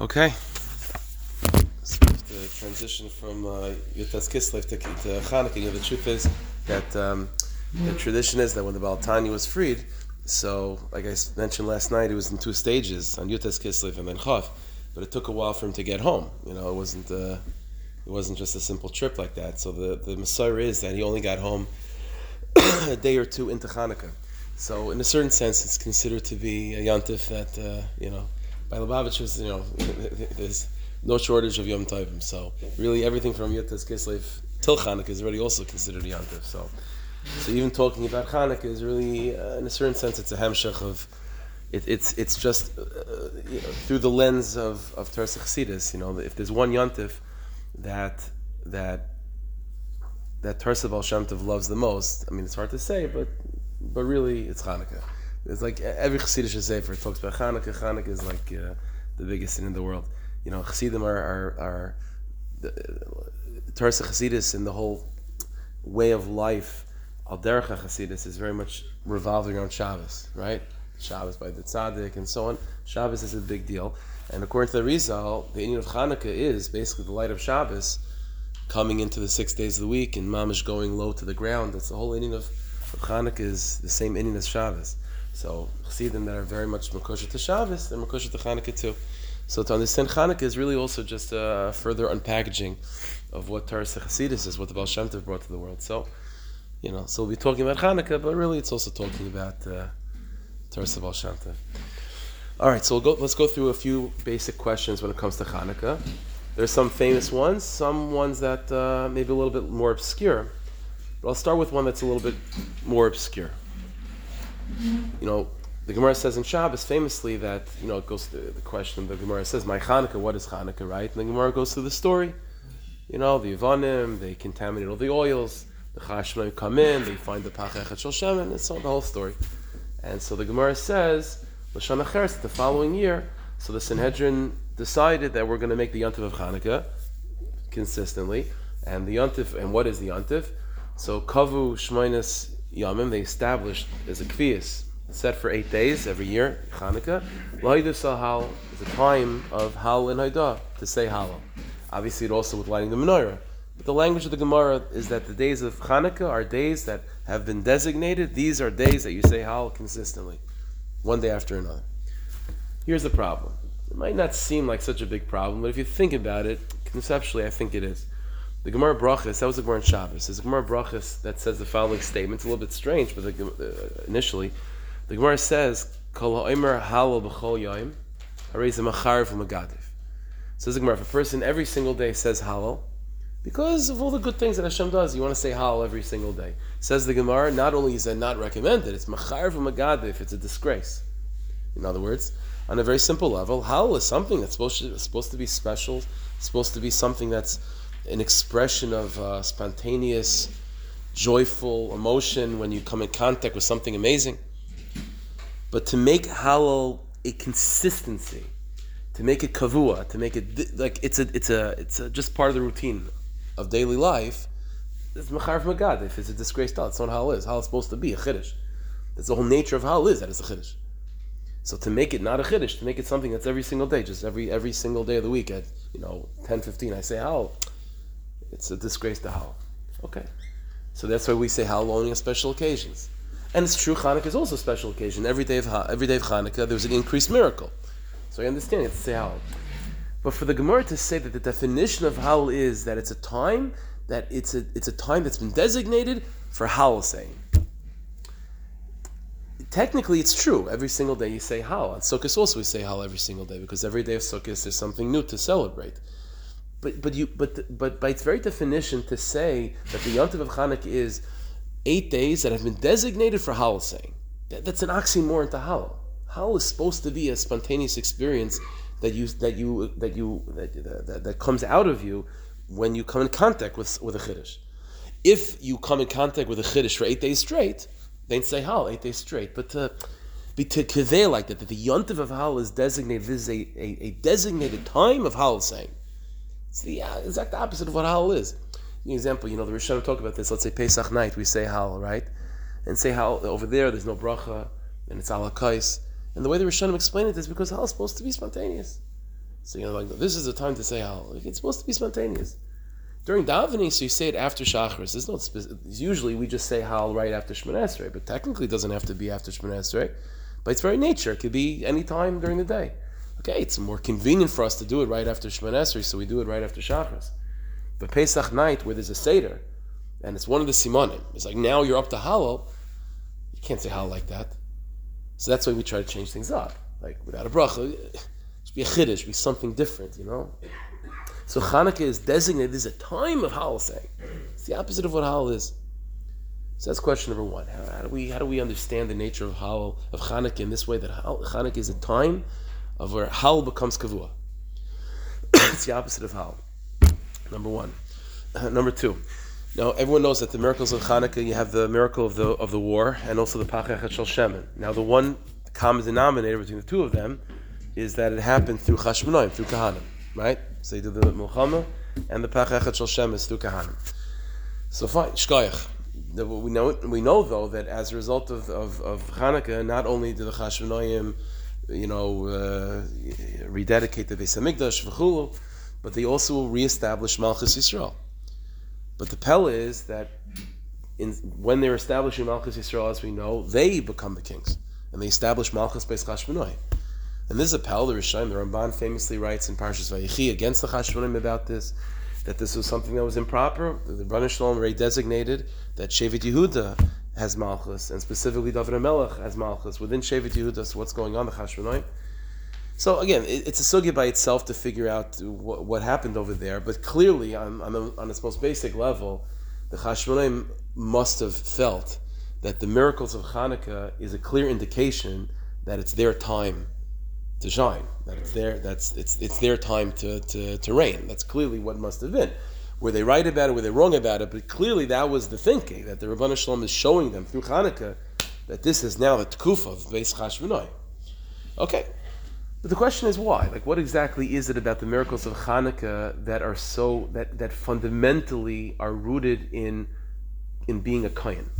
Okay. So to transition from uh, Kislev to, to Chanukah. You know, the truth is that um, the tradition is that when the Baal HaTanya was freed, so like I mentioned last night, it was in two stages on Yutas Kislev and then Chav, but it took a while for him to get home. You know, it wasn't uh, it wasn't just a simple trip like that. So the the Messiah is that he only got home a day or two into Hanukkah. So in a certain sense, it's considered to be a yontif that uh, you know by Lubavitch was, you know, there's no shortage of Yom Tovim. So really everything from Yotas Kislev till Chanukah is already also considered Yom Tov. So, so even talking about Chanukah is really, uh, in a certain sense, it's a hemshech of, it, it's it's just uh, you know, through the lens of of Tersa Chassidus. You know, if there's one Yontif that that that Tersa Baal Shem Tov loves the most, I mean, it's hard to say, but but really, it's Chanukah. It's like every Chassidish Sefer talks about Chanukah. Chanukah is like uh, the biggest sin in the world. You know, Chassidim are are, are the Torah Chassidus and the whole way of life. Al Derech Chassidus is very much revolving around Shabbos, right? Shabbos by the Tzaddik and so on. Shabbos is a big deal, and according to the Rizal, the inyan of Chanukah is basically the light of Shabbos coming into the six days of the week and mamish going low to the ground. That's the whole inyan of, of Chanukah is the same inyan as Shabbos. So Chassidim that are very much Makosha to Shabbos, they're Makosha to Chanukah too. So to understand Chanukah is really also just a further unpackaging of what Taras Chassidus is, what the Baal Shem Tov brought to the world. So, you know, so we'll be talking about Chanukah, but really it's also talking about uh, Taras Baal Shem Tov. All right, so we'll go, let's go through a few basic questions when it comes to Chanukah. There's some famous ones, some ones that uh, maybe a little bit more obscure. But I'll start with one that's a little bit more obscure you know, the Gemara says in Shabbos famously that, you know, it goes to the question, the Gemara says, My Hanukkah, what is Hanukkah, right? And the Gemara goes through the story. You know, the Yivanim, they contaminate all the oils, the Chashmonaim come in, they find the Pachechet Shel Shemen, it's all the whole story. And so the Gemara says, Lashon the following year, so the Sanhedrin decided that we're going to make the Yontif of Hanukkah consistently. And the Yontif, and what is the Yontif? So Kavu Shmoinis Yamim, they established as a kvias, set for eight days every year, Chanukah. La'idah Sahal is a time of Hal and Haidah, to say Halal. Obviously, it also with lighting the menorah. But the language of the Gemara is that the days of Chanukah are days that have been designated. These are days that you say Hal consistently, one day after another. Here's the problem. It might not seem like such a big problem, but if you think about it, conceptually, I think it is. The Gemara Brachas, that was the Gemara in Shabbos. There's a Gemara Brachas that says the following statement. It's a little bit strange, but the, uh, initially, the Gemara says, Kol ha'omer halal b'chol yoim, harei machar gadif. Says the Gemara, if a person every single day says halal, because of all the good things that Hashem does, you want to say halal every single day. Says the Gemara, not only is that not recommended, it's machar from a gadif, it's a disgrace. In other words, on a very simple level, halal is something that's supposed to, supposed to be special, supposed to be something that's an expression of uh, spontaneous, joyful emotion when you come in contact with something amazing. But to make halal a consistency, to make it kavua, to make it like it's a it's a it's a, just part of the routine of daily life. It's machar from God. If it's a disgrace, that's not halal is. It's supposed to be a chiddush. That's the whole nature of halal is That it's a chiddush. So to make it not a chiddush, to make it something that's every single day, just every every single day of the week at you know 10, 15, I say how it's a disgrace to Hal. Okay. So that's why we say Hal only on special occasions. And it's true, Hanukkah is also a special occasion. Every day of, every day of Hanukkah, there's an increased miracle. So I understand it to say Hal. But for the Gemara to say that the definition of Hal is that it's a time that it's a, it's a time that's been designated for Hal saying. Technically, it's true. Every single day you say Hal. On Sukkot also we say Hal every single day because every day of Sukkot there's something new to celebrate. But but you but but by its very definition, to say that the Yontiv of Chanukah is eight days that have been designated for Halal saying that, that's an oxymoron to Halal. Halal is supposed to be a spontaneous experience that you that you that you that, that, that comes out of you when you come in contact with with a chiddush. If you come in contact with a chiddush for eight days straight, then say Halal eight days straight. But to be to convey like that, that the Yontiv of Halal is designated. This is a, a, a designated time of Halal saying. It's the uh, exact opposite of what Hal is. An example, you know, the Rishonim talk about this. Let's say Pesach night, we say Hal, right? And say Hal over there, there's no bracha, and it's alakais. And the way the Rishonim explain it is because Hal is supposed to be spontaneous. So you know, like, this is the time to say Hallel. It's supposed to be spontaneous. During davening, so you say it after Shachris. There's no spe- usually we just say Hal right after Shemon Esrei, but technically it doesn't have to be after Shemon Esrei. By its very nature, it could be any time during the day. Okay, it's more convenient for us to do it right after Shemon so we do it right after Shachris. But Pesach night, where there's a Seder, and it's one of the Simonim, it's like now you're up to Hallel, you can't say Hallel like that. So that's why we try to change things up. Like without a bracha, it should be a chiddush, be something different, you know? So Hanukkah is designated as a time of Hallel saying. It's the opposite of what Hallel is. So that's question number one. How, how, do we how do we understand the nature of Hallel of Hanukkah in this way that Hanukkah is a time of where hal becomes kavua. it's the opposite of hal. Number one. Number two. Now everyone knows that the miracles of Hanukkah, you have the miracle of the of the war and also the Pachachet Shel Shemen. Now the one common denominator between the two of them is that it happened through Chashmonaim, through Kahanim, right? So they do the Mulchama and the Pachachet Shel Shem is through Kahanim. So fine, Shkoyach. We know, we know though that as a result of, of, of Hanukkah, not only do the Chashmonaim, you know, uh, rededicate the Beis Hamikdash, v'chulu, but they also will reestablish Malchus Yisrael. But the Pella is that in, when they're establishing Malchus Yisrael, as we know, they become the kings. And they establish Malchus Beis Chashmonaim. And this is a Pal, the Rishayim, the Ramban famously writes in Parshas Vayechi against the Chashmonim about this, that this was something that was improper. The Rebbeinu Shalom already designated that Shevet Yehuda has Malchus, and specifically David HaMelech has Malchus within Shevet Yehuda. So what's going on, the Chashmonim? So again, it's a sugya by itself to figure out what, what happened over there, but clearly, on, on, the, on its most basic level, the Chashmonim must have felt that the miracles of Hanukkah is a clear indication that it's their time to shine. That it's their that's it's it's their time to, to, to reign. That's clearly what must have been. Were they right about it? Were they wrong about it? But clearly that was the thinking that the Rabban Shalom is showing them through Hanukkah that this is now the Tkufa of Beis Chashmonai. Okay, but the question is why? Like, what exactly is it about the miracles of Hanukkah that are so that that fundamentally are rooted in in being a kohen?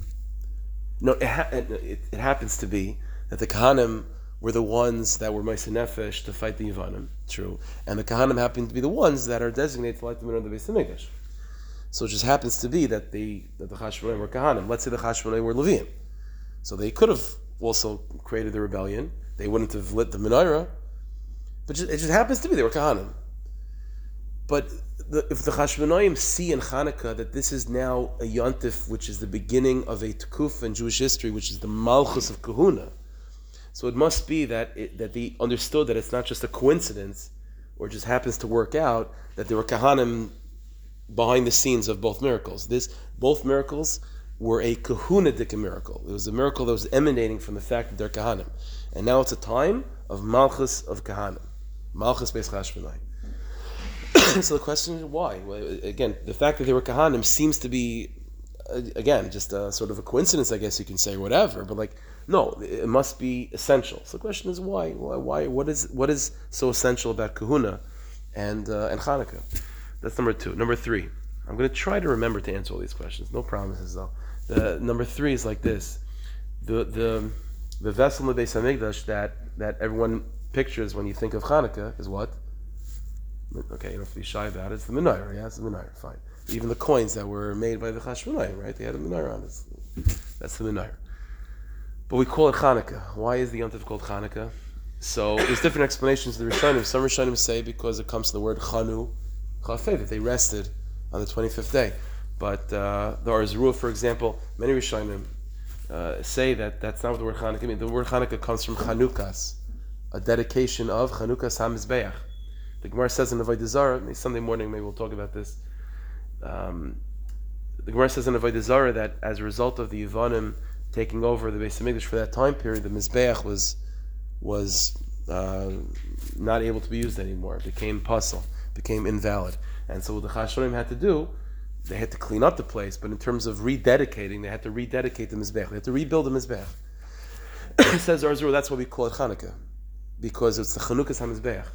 No, it, ha- it, it happens to be that the Kahanim were the ones that were Maisa Nefesh to fight the Yivanim, true, and the Kahanim happened to be the ones that are designated to light the menorah of the Beis Hamikdash. So it just happens to be that the that the Chashmonaim were Kahanim. Let's say the Chashmonaim were Leviim. So they could have also created the rebellion. They wouldn't have lit the menorah, but it just happens to be they were Kahanim. But the, if the Chashmonaim see in Hanukkah that this is now a yontif, which is the beginning of a tukuf in Jewish history, which is the Malchus of Kahuna, so it must be that it, that they understood that it's not just a coincidence, or just happens to work out that there were kahanim behind the scenes of both miracles. This both miracles were a kahunidik miracle. It was a miracle that was emanating from the fact that they're kahanim, and now it's a time of malchus of kahanim, malchus beis chashmonai. so the question is why? Well, again, the fact that they were kahanim seems to be, uh, again, just a sort of a coincidence, I guess you can say, whatever. But like no, it must be essential. So the question is why? Why? why what is what is so essential about Kahuna and uh, and Hanukkah? That's number two. Number three. I'm going to try to remember to answer all these questions. No promises though. The number three is like this: the the the vessel in the Beis Hamikdash that that everyone pictures when you think of Hanukkah is what? Okay, you don't have to be shy about it. It's the menorah. Yeah, it's the menorah. Fine. Even the coins that were made by the Chashmonai, right? They had a menorah on it. That's the menorah. But we call it Hanukkah. Why is the Yom Tov called Hanukkah? So there's different explanations the Rishonim. Some Rishonim say because it comes to the word Chanu, Chafei, that they rested on the 25th day. But uh, the Ohr Zarua, for example, many Rishonim uh, say that that's not what the word Hanukkah means. The word Hanukkah comes from Chanukas, a dedication of Chanukas HaMizbeach. The Gemara says in Avodah maybe Sunday morning maybe we'll talk about this. Um, the Gemara says in Avodah that as a result of the Yivanim taking over the Beis Hamikdash for that time period, the Mizbeach was was uh, not able to be used anymore. It became pasul, became invalid. And so what the Chashmonaim had to do, they had to clean up the place, but in terms of rededicating, they had to rededicate the Mizbeach. They had to rebuild the Mizbeach. it says Arzur, that's why we call it Hanukkah, because it's the Chanukas HaMizbeach.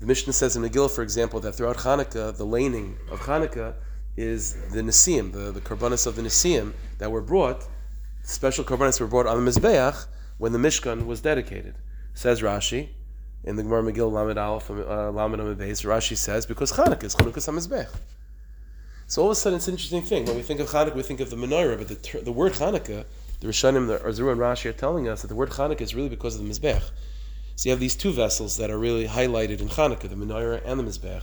The Mishnah says in Megillah, for example, that throughout Hanukkah, the laning of Hanukkah is the Nisim, the, the Karbanis of the Nisim that were brought special korbanos were brought on the Mizbeach when the Mishkan was dedicated. Says Rashi, in the Gemara Megillah Lamed Aleph uh, Lamed Amid Rashi says because Chanukah is Chanukah Samizbech. So all of a sudden, it's an interesting thing. When we think of Chanukah, we think of the menorah, but the, the word Chanukah, the Rishonim, the Azur and Rashi are telling us that the word Chanukah is really because of the Mizbech. So you have these two vessels that are really highlighted in Chanukah, the menorah and the Mizbech.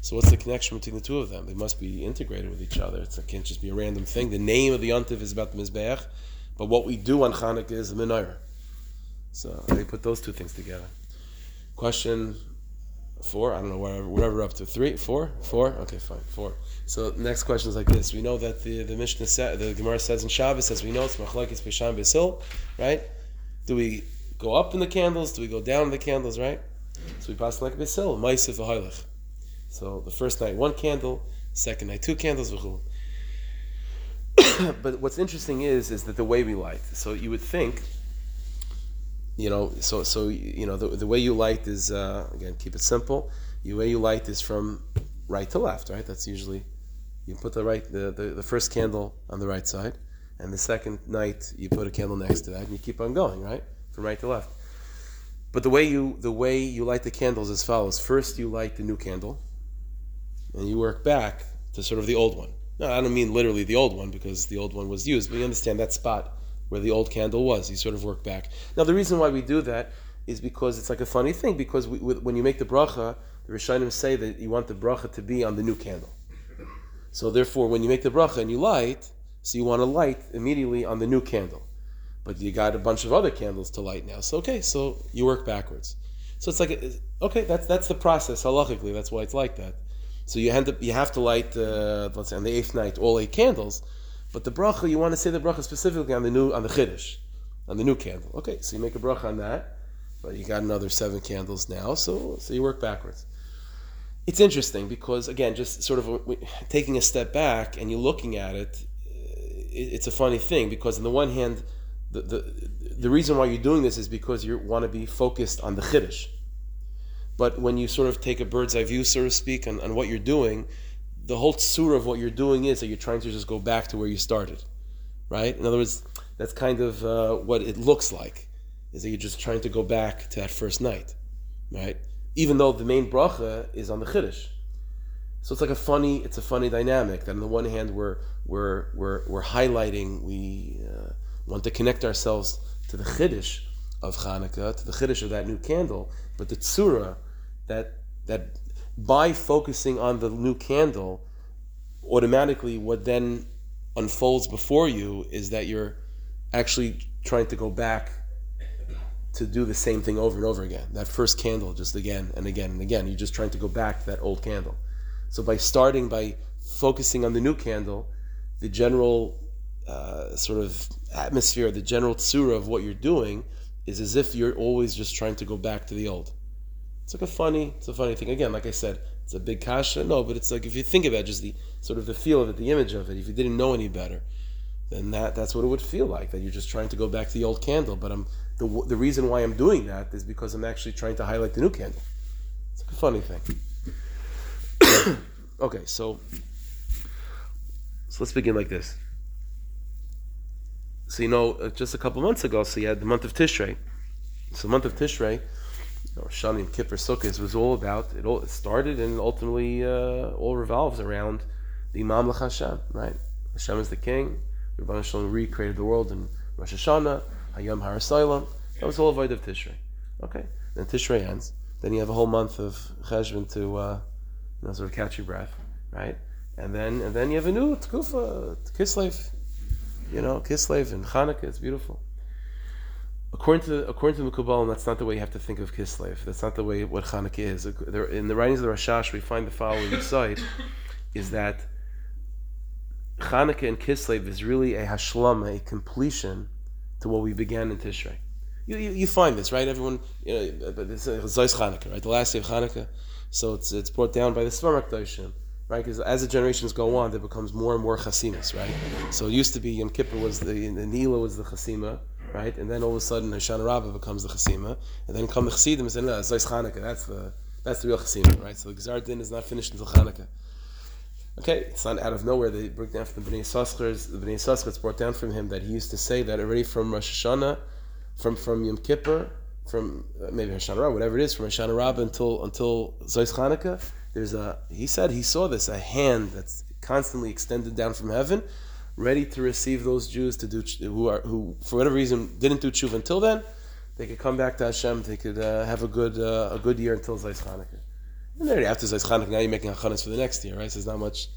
So what's the connection between the two of them? They must be integrated with each other. It can't just be a random thing. The name of the Yontif is about the Mizbech, but what we do on Chanukah is menorah. So they put those two things together. Question four, I don't know, whatever, whatever up to. Three, four, four? Okay, fine, four. So next question is like this. We know that the, the Mishnah said, the Gemara says in Shabbos, as we know, it's Machlekes Bisham Basil, right? Do we go up in the candles? Do we go down in the candles, right? So we pass like Basil, Maisif V'Hoilech. So the first night, one candle, second night, two candles, but what's interesting is, is that the way we light. So you would think, you know, so so you know the, the way you light is uh, again keep it simple. The way you light is from right to left, right? That's usually you put the right the, the, the first candle on the right side, and the second night you put a candle next to that, and you keep on going, right, from right to left. But the way you the way you light the candles is as follows: first you light the new candle, and you work back to sort of the old one. No, I don't mean literally the old one because the old one was used, but you understand that spot where the old candle was. You sort of work back. Now, the reason why we do that is because it's like a funny thing, because we, when you make the bracha, the Rishonim say that you want the bracha to be on the new candle. So therefore, when you make the bracha and you light, so you want to light immediately on the new candle. But you got a bunch of other candles to light now. So okay, so you work backwards. So it's like, okay, that's that's the process halachically. That's why it's like that. So you end up you have to light, uh, let's say on the eighth night, all eight candles. But the bracha, you want to say the bracha specifically on the new on the chiddush, on the new candle. Okay, so you make a bracha on that, but you got another seven candles now, so so you work backwards. It's interesting because again, just sort of taking a step back and you're looking at it, it's a funny thing because on the one hand, the the, the reason why you're doing this is because you want to be focused on the chiddush. But when you sort of take a bird's eye view, so to speak, on, on what you're doing, the whole tsura of what you're doing is that you're trying to just go back to where you started, right? In other words, that's kind of uh, what it looks like, is that you're just trying to go back to that first night, right? Even though the main bracha is on the chiddush. So it's like a funny, it's a funny dynamic that on the one hand we're we're we're, we're highlighting, we uh, want to connect ourselves to the chiddush of Hanukkah, to the chiddush of that new candle, but the tsura that that by focusing on the new candle, automatically what then unfolds before you is that you're actually trying to go back to do the same thing over and over again. That first candle, just again and again and again. You're just trying to go back to that old candle. So by starting by focusing on the new candle, the general uh, sort of atmosphere, the general tsura of what you're doing is as if you're always just trying to go back to the old. It's like a funny, it's a funny thing. Again, like I said, it's a big kasha. No, but it's like if you think about it, just the sort of the feel of it, the image of it. If you didn't know any better, then that that's what it would feel like. That you're just trying to go back to the old candle. But I'm the the reason why I'm doing that is because I'm actually trying to highlight the new candle. It's like a funny thing. okay, so so let's begin like this. So you know, uh, just a couple months ago, so you had the month of Tishrei. So the month of Tishrei know, Shani Kippur Sukkot was all about it. All it started and ultimately uh, all revolves around the Imam Hashem, right? Hashem is the king. Rabban Shalom recreated the world in Rosh Hashanah, Hayom Harasailam. That was all avoid of Tishrei. Okay, then Tishrei ends. Then you have a whole month of Cheshvan to uh, you know, sort of catch your breath, right? And then and then you have a new Tkufa, Kislev, you know, Kislev and Hanukkah. It's beautiful according to according to the Kabbalah, that's not the way you have to think of Kislev. That's not the way what Hanukkah is. In the writings of the Rashash, we find the following side: is that Hanukkah and Kislev is really a hashlam, a completion to what we began in Tishrei. You, you, you find this, right? Everyone, you know, it's Zayis Hanukkah, right? The last day of Hanukkah. So it's, it's brought down by the Svarak Doshim, right? Because as the generations go on, there becomes more and more chasimas, right? So it used to be Yom Kippur was the, the Nila was the chasima, right? And then all of a sudden, Hoshana Rabbah becomes the Chasima, and then come the Chassidim and say, no, it's Chanukah. That's the that's the real Chasima, right? So the Gzar Din is not finished until Chanukah. Okay, it's not out of nowhere. They bring down from the Bnei Yissaschar. The Bnei It's brought down from him that he used to say that already from Rosh Hashanah, from from Yom Kippur from uh, maybe Hoshana Rabbah, whatever it is, from Hoshana Rabbah until until Zos Chanukah, there's a he said he saw this a hand that's constantly extended down from heaven, ready to receive those Jews to do who are who for whatever reason didn't do tshuva until then. They could come back to Hashem. They could uh, have a good uh, a good year until Zos Chanukah. And then after Zos Chanukah, now you're making hachanas for the next year, right? So there's not much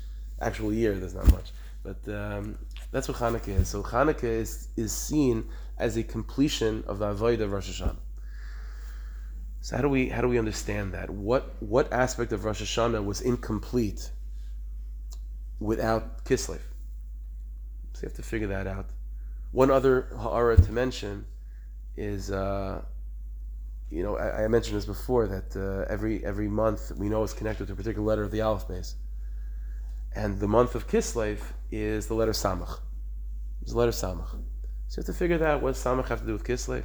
actual year. There's not much, but um, that's what Chanukah is. So Chanukah is is seen as a completion of the avodah of Rosh Hashanah. So how do we how do we understand that? What what aspect of Rosh Hashanah was incomplete without Kislev? You have to figure that out. One other ha'ara to mention is, uh, you know, I, I, mentioned this before that uh, every every month we know is connected to a particular letter of the Aleph Beis, and the month of Kislev is the letter Samach. It's the letter Samach. So you have to figure that out. What Samach have to do with Kislev?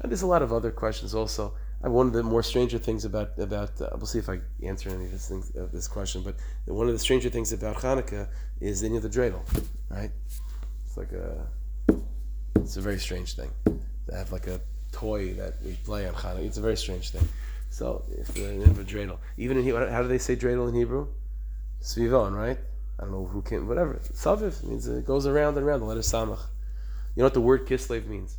And there's a lot of other questions also. One of the more stranger things about about uh, we'll see if I answer any of this this question, but one of the stranger things about Hanukkah is the the dreidel, right? It's like a it's a very strange thing to have like a toy that we play on Hanukkah. It's a very strange thing. So if the dreidel, even in Hebrew, how do they say dreidel in Hebrew? Svivon, right? I don't know who came, whatever. Saviv means it goes around and around. The letter Samach. You know what the word kislev means?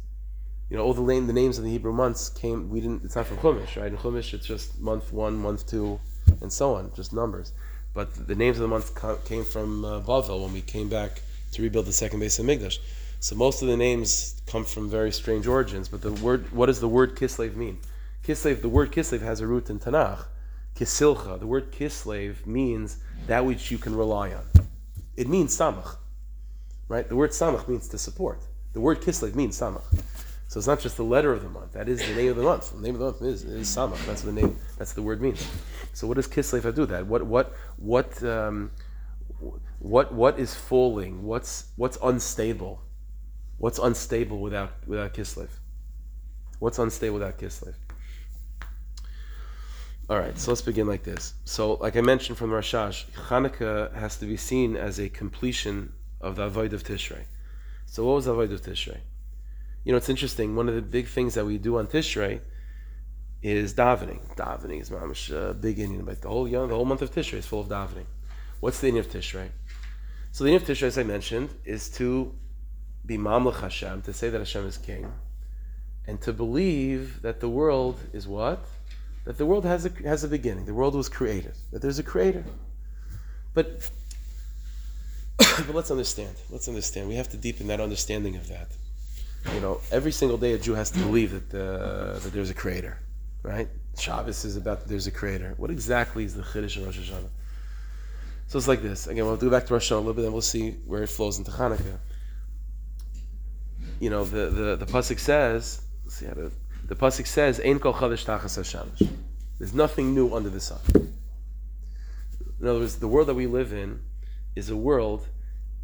You know, all the name, the names of the Hebrew months came. We didn't. It's not from Chumash, right? In Chumash, it's just month one, month two, and so on, just numbers. But the names of the months came from uh, Bavel when we came back to rebuild the second base of Migdash. So most of the names come from very strange origins. But the word, what does the word Kislev mean? Kislev, the word Kislev has a root in Tanakh. Kisilcha, the word Kislev means that which you can rely on. It means Samach, right? The word Samach means to support. The word Kislev means Samach. So it's not just the letter of the month. That is the name of the month. The name of the month is, is Samach. That's the name. That's the word means. So what does Kislev do that? What what what um, what what is falling? What's what's unstable? What's unstable without without Kislev? What's unstable without Kislev? All right, so let's begin like this. So, like I mentioned from Rashash, Hanukkah has to be seen as a completion of the Avodah of Tishrei. So, what was the of Tishrei? You know, it's interesting. One of the big things that we do on Tishrei is davening. Davening is mamish uh, big inyan, but the whole you know, the whole month of Tishrei is full of davening. What's the inyan of Tishrei? So the inyan of Tishrei, as I mentioned, is to be mamlech Hashem, to say that Hashem is king, and to believe that the world is what? That the world has a has a beginning. The world was created. That there's a creator. But but let's understand. Let's understand. We have to deepen that understanding of that you know, every single day a Jew has to believe that uh, that there's a creator, right? Shabbos is about that there's a creator. What exactly is the Chiddush of Rosh Hashanah? So it's like this. Again, we'll go back to Rosh Hashanah a little bit, and we'll see where it flows into Hanukkah. You know, the the, the pasuk says, see how to, the pasuk says, "Ein kol chadash tachas hashamish." There's nothing new under the sun. In other words, the world that we live in is a world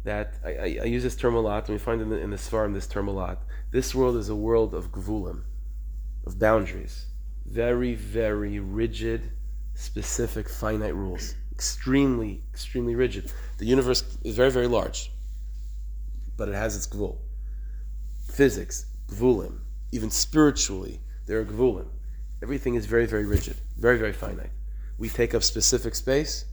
that I, I, I, use this term a lot, and we find in the, in the Svarim this term a lot. This world is a world of gvulim, of boundaries, very, very rigid, specific, finite rules, extremely, extremely rigid. The universe is very, very large, but it has its gvul. Physics, gvulim, even spiritually, there are gvulim. Everything is very, very rigid, very, very finite. We take up specific space.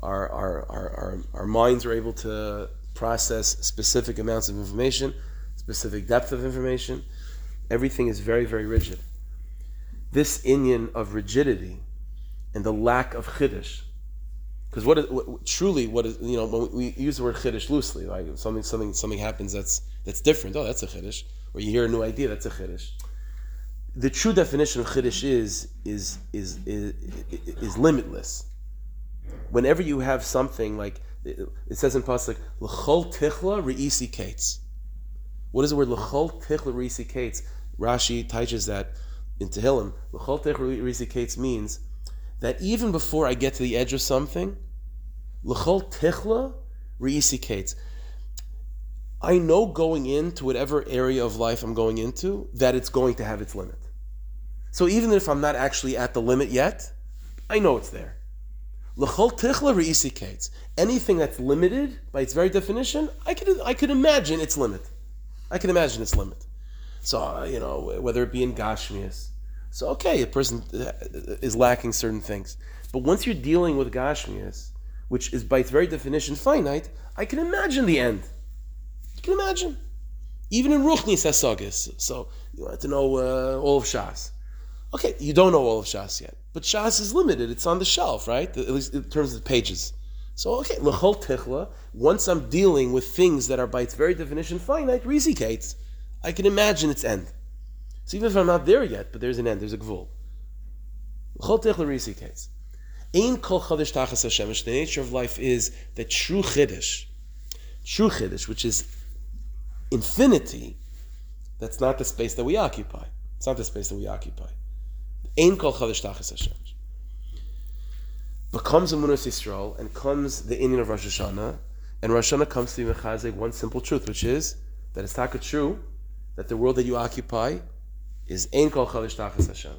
Our, our, our, our, our minds are able to process specific amounts of information, specific depth of information. Everything is very, very rigid. This inyan of rigidity and the lack of chiddush, because what, truly what is you know when we use the word chiddush loosely, like something something something happens that's that's different. Oh, that's a chiddush. Or you hear a new idea, that's a chiddush. The true definition of chiddush is is is is, is, is limitless. Whenever you have something like it says in pasuk l'chol tichla reisi kates. What is the word l'chol tichla reisi kates? Rashi teaches that in Tehillim. L'chol tichla reisi kates means that even before I get to the edge of something, l'chol tichla reisi kates. I know going into whatever area of life I'm going into that it's going to have its limit. So even if I'm not actually at the limit yet, I know it's there. L'chol Anything that's limited by its very definition, I could I could imagine its limit. I can imagine its limit. So uh, you know whether it be in Gashmias. So okay, a person uh, is lacking certain things, but once you're dealing with Gashmias, which is by its very definition finite, I can imagine the end. You can imagine. Even in Ruchnis Hasagis. So you want to know uh, all of Shas. Okay, you don't know all of Shas yet, but Shas is limited. It's on the shelf, right? At least in terms of the pages. So okay, l'chol tichla. Once I'm dealing with things that are by its very definition finite, risikates, I can imagine its end. So even if I'm not there yet, but there's an end, there's a gvul. L'chol tichla risikates. Ein kol chadash tachas Hashem. The nature of life is that true chiddush, true chiddush, which is infinity, that's not the space that we occupy. It's not the space that we occupy. Ein kol chadash tachas Hashem. But comes Amunas Yisrael and comes the inyan of Rosh Hashanah, and Rosh Hashanah comes to Mechazek one simple truth, which is that it's taka true that the world that you occupy is Ein kol tachas Hashem.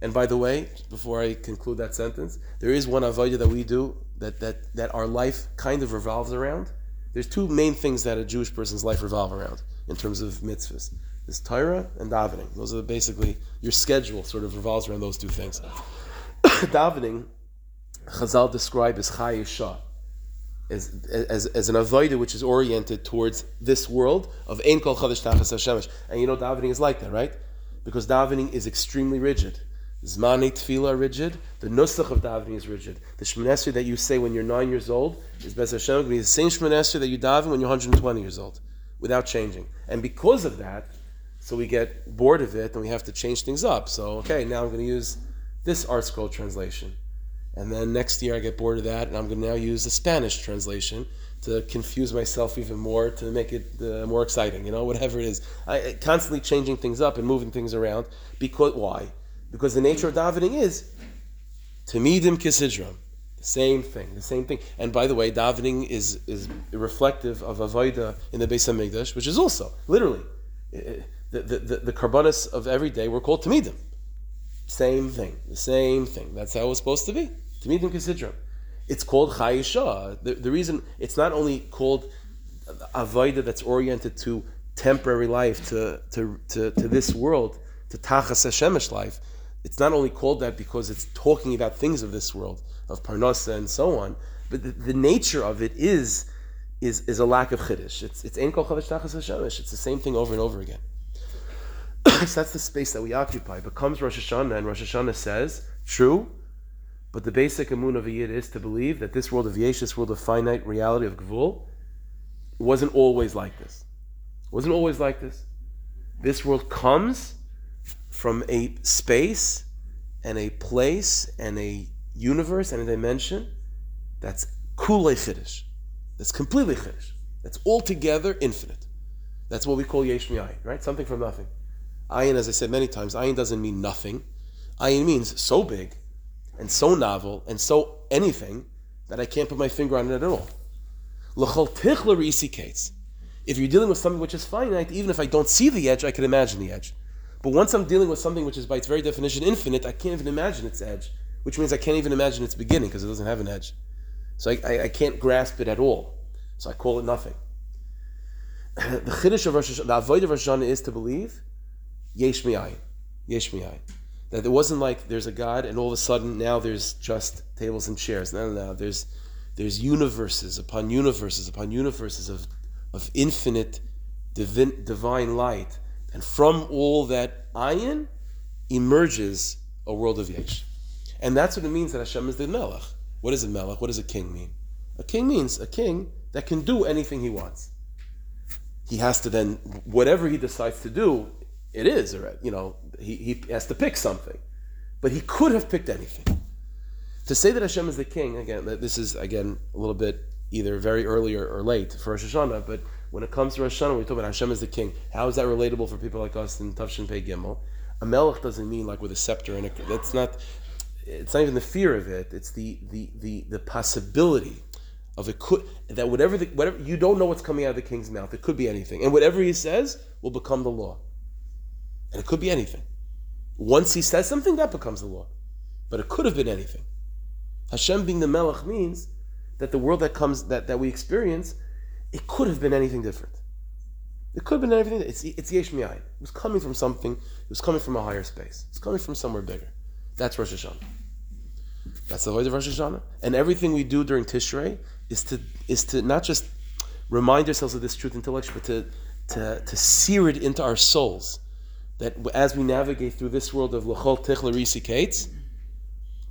And by the way, before I conclude that sentence, there is one avodah that we do that, that, that our life kind of revolves around. There's two main things that a Jewish person's life revolve around in terms of mitzvahs. There's Torah and davening. Those are basically, your schedule sort of revolves around those two things. davening, Chazal describe as Chayisha, as, as, as an avodah which is oriented towards this world of Ein Kol Chadash Tachas Hashemesh. And you know davening is like that, right? Because davening is extremely rigid. Zmani tefillah rigid. The nusach of davening is rigid. The shmonesri that you say when you're nine years old is Bez Hashem be the same shmonesri that you daven when you're 120 years old, without changing. And because of that, so we get bored of it and we have to change things up. So okay, now I'm going to use this ArtScroll translation, and then next year I get bored of that and I'm going to now use the Spanish translation to confuse myself even more to make it uh, more exciting. You know, whatever it is, I constantly changing things up and moving things around. Because why? Because the nature of davening is Tamidim Kisidram. The same thing, the same thing. And by the way, davening is, is reflective of Avodah in the Beis HaMikdash, which is also, literally, the, the, the, karbonis of every day were called Tamidim. Same thing, the same thing. That's how it was supposed to be. Tamidim Kisidram. It's called Chayisha. The, the reason it's not only called Avodah that's oriented to temporary life, to, to, to, to this world, to Tachas Hashemish life, it's not only called that because it's talking about things of this world, of Parnasa and so on, but the, the nature of it is, is, is a lack of Chiddush. It's, it's Ein Kol Chavash Tachas Hashemish. It's the same thing over and over again. That's the space that we occupy. But comes Rosh Hashanah, and Rosh Hashanah says, true, but the basic amun of yid is to believe that this world of yesh, this world of finite reality of gvul, wasn't always like this. It wasn't always like this. This world comes from a space and a place and a universe and a dimension that's kulei chiddush. That's completely chiddush. That's altogether infinite. That's what we call yesh right? Something from nothing. Ayin, as I said many times, ayin doesn't mean nothing. Ayin means so big and so novel and so anything that I can't put my finger on it at all. If you're dealing with something which is finite, even if I don't see the edge, I can imagine the edge. But once I'm dealing with something which is by its very definition infinite, I can't even imagine its edge, which means I can't even imagine its beginning because it doesn't have an edge. So I, I, I, can't grasp it at all. So I call it nothing. the chiddush of Rosh Hashanah, the avoid of Rosh Hashanah is to believe yesh mi'ayin, yesh mi'ayin. That it wasn't like there's a God and all of a sudden now there's just tables and chairs. No, no, no. There's there's universes upon universes upon universes of of infinite divine, divine light and from all that ayin emerges a world of yesh. And that's what it means that Hashem is the melech. What is a melech? What does a king mean? A king means a king that can do anything he wants. He has to then, whatever he decides to do, it is, you know, he, he has to pick something. But he could have picked anything. To say that Hashem is the king, again, this is, again, a little bit either very early or, or late for Rosh Hashanah, but when it comes to Rosh Hashanah, we talk about Hashem is the king. How is that relatable for people like us in Tavshin Pei Gimel? A melech doesn't mean like with a scepter and a, that's not. It's not even the fear of it. It's the the the, the possibility of it could that whatever the, whatever you don't know what's coming out of the king's mouth. It could be anything, and whatever he says will become the law. And it could be anything. Once he says something, that becomes the law. But it could have been anything. Hashem being the melech means that the world that comes that, that we experience it could have been anything different. It could have been everything. It's it's yesh. It was coming from something. It was coming from a higher space. It's coming from somewhere bigger. That's Rosh Hashanah. That's the voice of Rosh Hashanah. And everything we do during Tishrei is to is to not just remind ourselves of this truth intellectually, but to to to sear it into our souls. That as we navigate through this world of Lachol Tichla Risi Kates,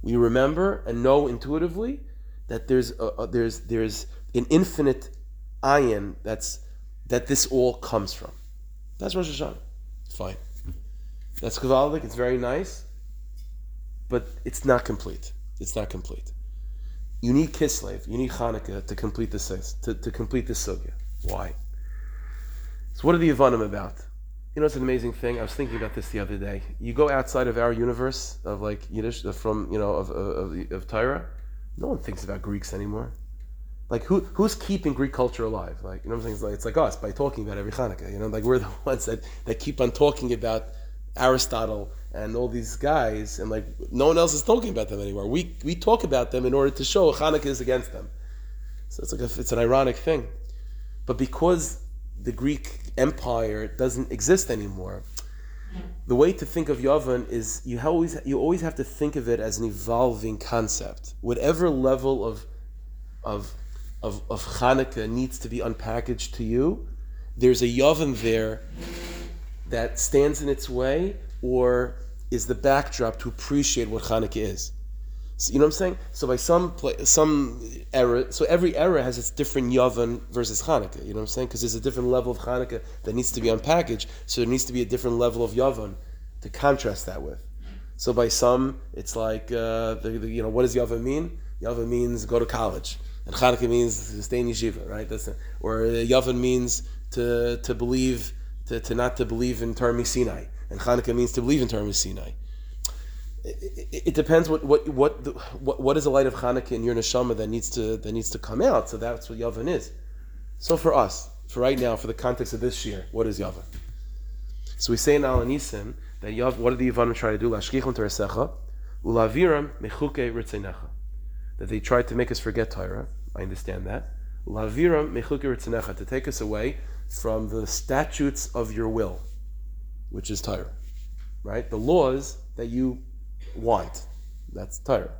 we remember and know intuitively that there's a, a, there's there's an infinite ayin that's that this all comes from. That's Rosh Hashanah. Fine. That's Gevaldik. It's very nice, but it's not complete. It's not complete. You need Kislev, you need Hanukkah to complete the to, to complete the sugya. Why? So what are the Yavanim about? You know, it's an amazing thing. I was thinking about this the other day. You go outside of our universe of like Yiddish, uh, from you know of of, of, of Torah. No one thinks about Greeks anymore. Like who who's keeping Greek culture alive? Like you know what I'm saying? It's like, it's like us by talking about every Hanukkah. You know, like we're the ones that, that keep on talking about Aristotle and all these guys, and like no one else is talking about them anymore. We we talk about them in order to show Hanukkah is against them. So it's like a, it's an ironic thing, but because the Greek Empire doesn't exist anymore, the way to think of Yavan is you always you always have to think of it as an evolving concept. Whatever level of of of, of Hanukkah needs to be unpackaged to you, there's a Yavan there that stands in its way or is the backdrop to appreciate what Hanukkah is. So, you know what I'm saying? So by some play, some era, so every era has its different Yavan versus Hanukkah. You know what I'm saying? Because there's a different level of Hanukkah that needs to be unpackaged. So there needs to be a different level of Yavan to contrast that with. So by some, it's like uh, the, the, you know what does Yavan mean? Yavan means go to college, and Hanukkah means stay in yeshiva, right? That's a, or Yavan means to to believe to, to not to believe in Torah Sinai, and Hanukkah means to believe in Torah Sinai. It, it, depends what what what, the, what what is the light of Hanukkah in your neshama that needs to that needs to come out. So that's what Yavan is. So for us, for right now, for the context of this year, what is Yavan? So we say in Al Anisim that Yav, what did the Yavanim try to do? Lashkichon teresecha, ulaviram mechuke ritzenecha. That they tried to make us forget Torah. I understand that. Ulaviram mechuke ritzenecha to take us away from the statutes of your will, which is Torah, right? The laws that you want, that's Torah.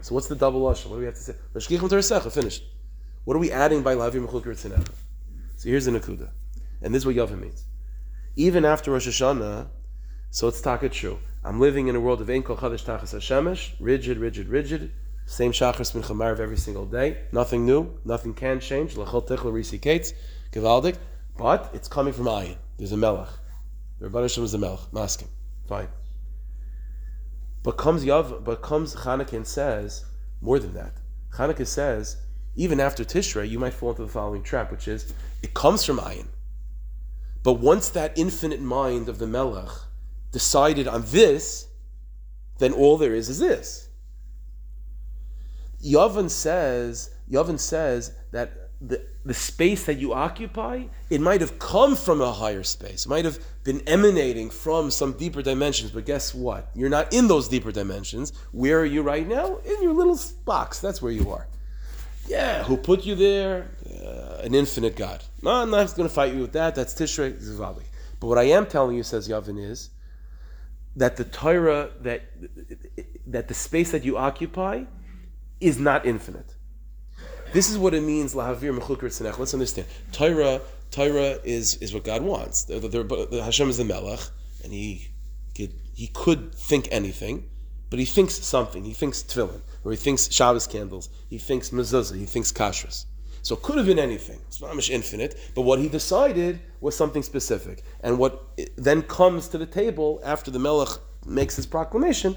So what's the double lashon? What do we have to say? L'shkichim teresecha, finished. What are we adding by lavir mechuk ritzinecha? So here's the nakuda, and this is what Yavan means. Even after Rosh Hashanah, so it's taka true. I'm living in a world of ein kol chadash tachas hashemesh, rigid, rigid, rigid. Same shachas min chamarv every single day. Nothing new. Nothing can change. Lachol techla risi kates. Gevaldik. But it's coming from ayin. There's a melech. The Rebbe Hashem is a melech. Masking. Fine. But comes Yav, but comes Chanukah and says more than that. Chanukah says even after Tishrei, you might fall into the following trap, which is it comes from ayin. But once that infinite mind of the melech decided on this, then all there is is this. Yavan says, Yavan says that the, the space that you occupy, it might have come from a higher space. It might have been emanating from some deeper dimensions, but guess what? You're not in those deeper dimensions. Where are you right now? In your little box. That's where you are. Yeah, who put you there? Uh, an infinite God. No, I'm not going to fight you with that. That's Tishrei Zivali. But what I am telling you, says Yavan, is that the Torah, that, that the space that you occupy is not infinite. This is what it means, tzanech. Let's understand. Torah, Torah is, is what God wants. The, the, the, Hashem is the melech, and he could, he could think anything, but he thinks something. He thinks tefillin, or he thinks Shabbos candles. He thinks mezuzah. He thinks kashrus. So it could have been anything. It's not much infinite, but what he decided was something specific. And what then comes to the table after the melech makes his proclamation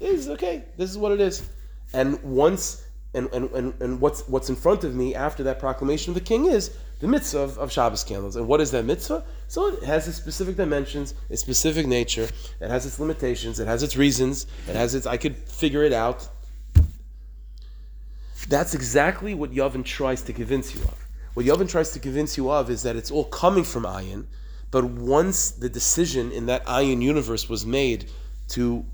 is okay. This is what it is. And once and, and, and, and what's what's in front of me after that proclamation of the king is the mitzvah of, of Shabbos candles. And what is that mitzvah? So it has its specific dimensions, its specific nature, it has its limitations, it has its reasons, it has its I could figure it out. That's exactly what Yavan tries to convince you of. What Yavan tries to convince you of is that it's all coming from Ayin, but once the decision in that Ayin universe was made to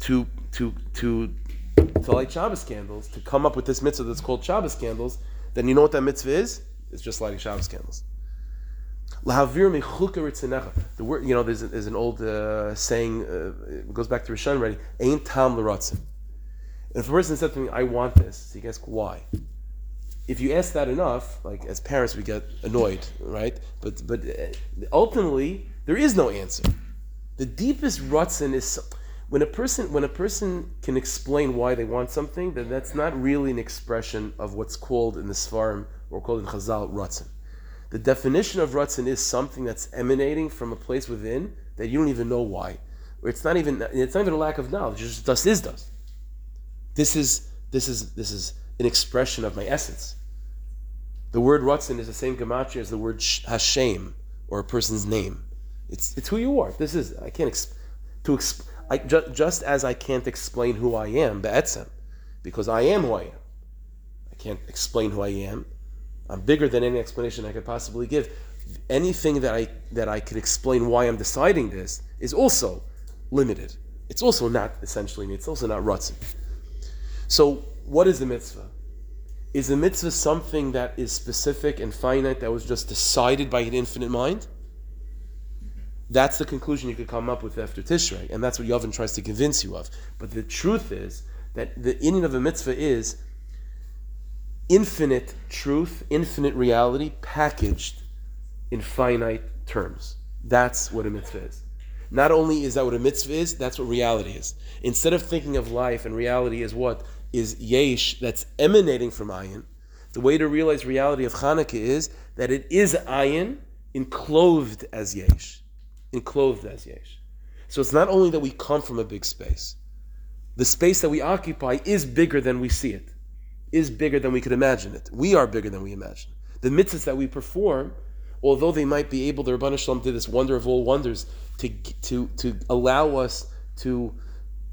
to to to to light Shabbos candles, to come up with this mitzvah that's called Shabbos candles, then you know what that mitzvah is? It's just lighting Shabbos candles. The word, you know, there's, there's an old uh, saying, uh, it goes back to Rishon already, ain't tam l'ratzin. If a person said to me, I want this, so you ask why. If you ask that enough, like as parents, we get annoyed, right? But but uh, ultimately, there is no answer. The deepest rutzin is when a person when a person can explain why they want something, then that's not really an expression of what's called in the Svarim or called in Chazal rutzin. The definition of rutzin is something that's emanating from a place within that you don't even know why. It's not even it's not even a lack of knowledge. It's just dust is dust. This is this is this is an expression of my essence. The word rutzin is the same gematria as the word Hashem or a person's name. It's it's who you are. This is I can't exp- to exp- I, ju- just as I can't explain who I am be'etzem, because I am who I am. I can't explain who I am. I'm bigger than any explanation I could possibly give. Anything that I that I could explain why I'm deciding this is also limited. It's also not essentially me. It's also not rutzin. So, what is the mitzvah? Is the mitzvah something that is specific and finite that was just decided by an infinite mind? That's the conclusion you could come up with after Tishrei, and that's what Yavan tries to convince you of. But the truth is that the inyan of a mitzvah is infinite truth, infinite reality packaged in finite terms. That's what a mitzvah is. Not only is that what a mitzvah is, that's what reality is. Instead of thinking of life and reality as what is yesh that's emanating from ayin, the way to realize reality of Hanukkah is that it is ayin enclosed as yesh, enclosed as yesh. So it's not only that we come from a big space. The space that we occupy is bigger than we see it is bigger than we could imagine it. We are bigger than we imagine. The mitzvahs that we perform, although they might be able, the Ribbono Shel Olam did this wonder of all wonders to, to, to allow us to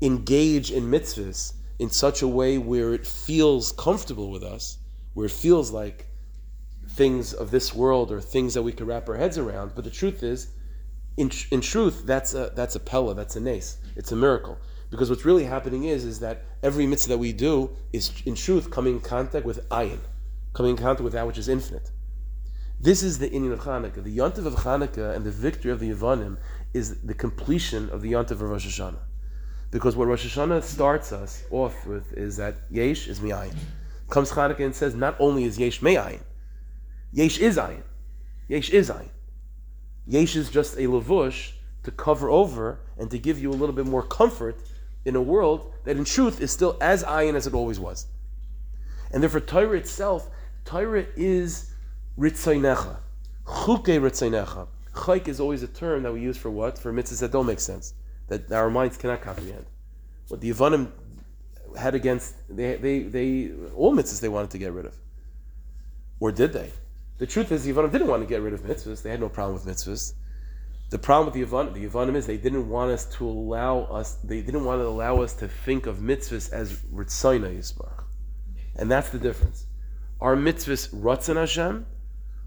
engage in mitzvahs in such a way where it feels comfortable with us, where it feels like things of this world or things that we could wrap our heads around. But the truth is, in, in truth, that's a, that's a pella, that's a nace, it's a miracle. Because what's really happening is, is that every mitzvah that we do is, in truth, coming in contact with ayin, coming in contact with that which is infinite. This is the inyan of Hanukkah. The yontiv of Hanukkah and the victory of the Yavanim is the completion of the yontiv of Rosh Hashanah. Because what Rosh Hashanah starts us off with is that Yesh is mi'ayin. Comes Hanukkah and says, not only is Yesh me'ayin, Yesh is ayin. Yesh is ayin. Yesh is just a lavush to cover over and to give you a little bit more comfort in a world that in truth is still as ayin as it always was. And therefore, Torah itself, Torah is ritzaynecha. Chuke ritzaynecha. Chayk is always a term that we use for what? For mitzvahs that don't make sense, that our minds cannot comprehend. What the Yavanim had against, they, they, they, all mitzvahs they wanted to get rid of. Or did they? The truth is, the Yavanim didn't want to get rid of mitzvahs. They had no problem with mitzvahs. The problem with the Yavanim, the Yavanim is they didn't want us to allow us, they didn't want to allow us to think of mitzvahs as Ritzayna Yisbarach. And that's the difference. Are mitzvahs Ratzon Hashem,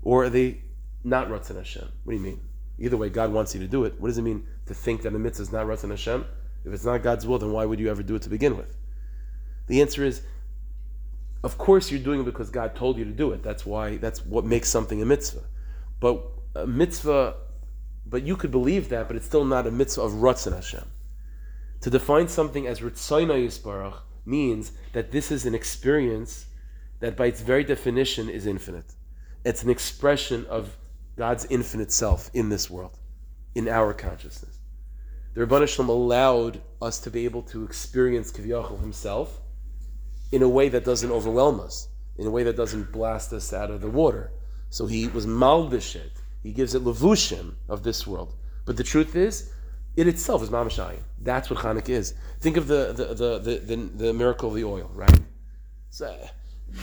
or are they not Ratzon Hashem? What do you mean? Either way, God wants you to do it. What does it mean to think that a mitzvah is not Ratzon Hashem? If it's not God's will, then why would you ever do it to begin with? The answer is, of course you're doing it because God told you to do it. That's why, that's what makes something a mitzvah. But a mitzvah but you could believe that, but it's still not a mitzvah of Ratzon Hashem. To define something as Ritzayna Yisbarach means that this is an experience that by its very definition is infinite. It's an expression of God's infinite self in this world, in our consciousness. The Shalom allowed us to be able to experience Kiviyachal himself in a way that doesn't overwhelm us, in a way that doesn't blast us out of the water. So he was malbishet, he gives it levushim of this world. But the truth is, it itself is mamashayim. That's what Chanukah is. Think of the the, the, the, the, the miracle of the oil, right? So,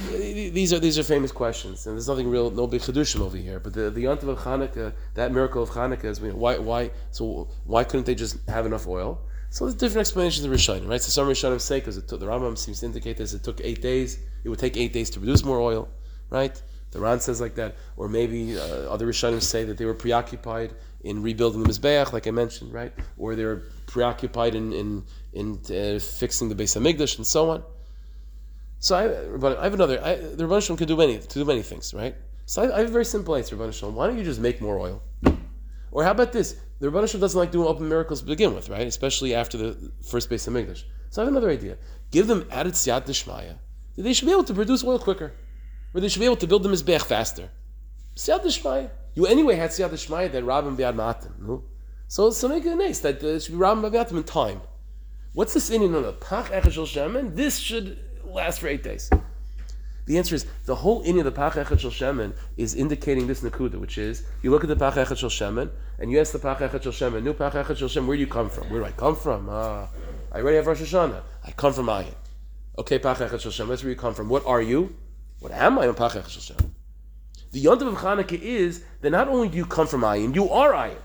these are these are famous questions, and there's nothing real, no big chedushim over here. But the the yontiv of Chanukah, that miracle of Chanukah is why why so why couldn't they just have enough oil? So there's different explanations of Rishonim, right? So some Rishonim say because the Rambam seems to indicate this, it took eight days. It would take eight days to produce more oil, right? The Ran says like that, or maybe uh, other Rishonim say that they were preoccupied in rebuilding the Mizbeach, like I mentioned, right? Or they were preoccupied in in, in uh, fixing the Beis Hamikdash and so on. So I, I have another. I, the Rebbeinu can do many to do many things, right? So I, I have a very simple answer, Ribbono Shel Olam. Why don't you just make more oil? Or how about this? The Shalom doesn't like doing open miracles to begin with, right? Especially after the first Beis Hamikdash. So I have another idea. Give them added siyat deshmaya. They should be able to produce oil quicker. Or they should be able to build the mizbech faster. Siyat deshmaya. You anyway had siyat deshmaya that rabim b'yad me'atim. No? So, so make it nice that uh, it should be rabim b'yad me'atim in time. What's this in? No, no. Pach echad shemen. This should last for eight days. The answer is the whole inyan of the Pach Echad Shel Shemen is indicating this Nakuda, which is you look at the Pach Echad Shel Shemen and you ask the Pach Echad Shel Shemen, new Pach Echad Shel Shemen, where do you come from? Where do I come from? Ah, I already have Rosh Hashanah. I come from Ayin. Okay, Pach Echad Shel Shemen, that's where you come from. What are you? What am I? I'm Pach Echad Shel Shemen. The Yontav of Chanukah is that not only do you come from Ayin, you are Ayin.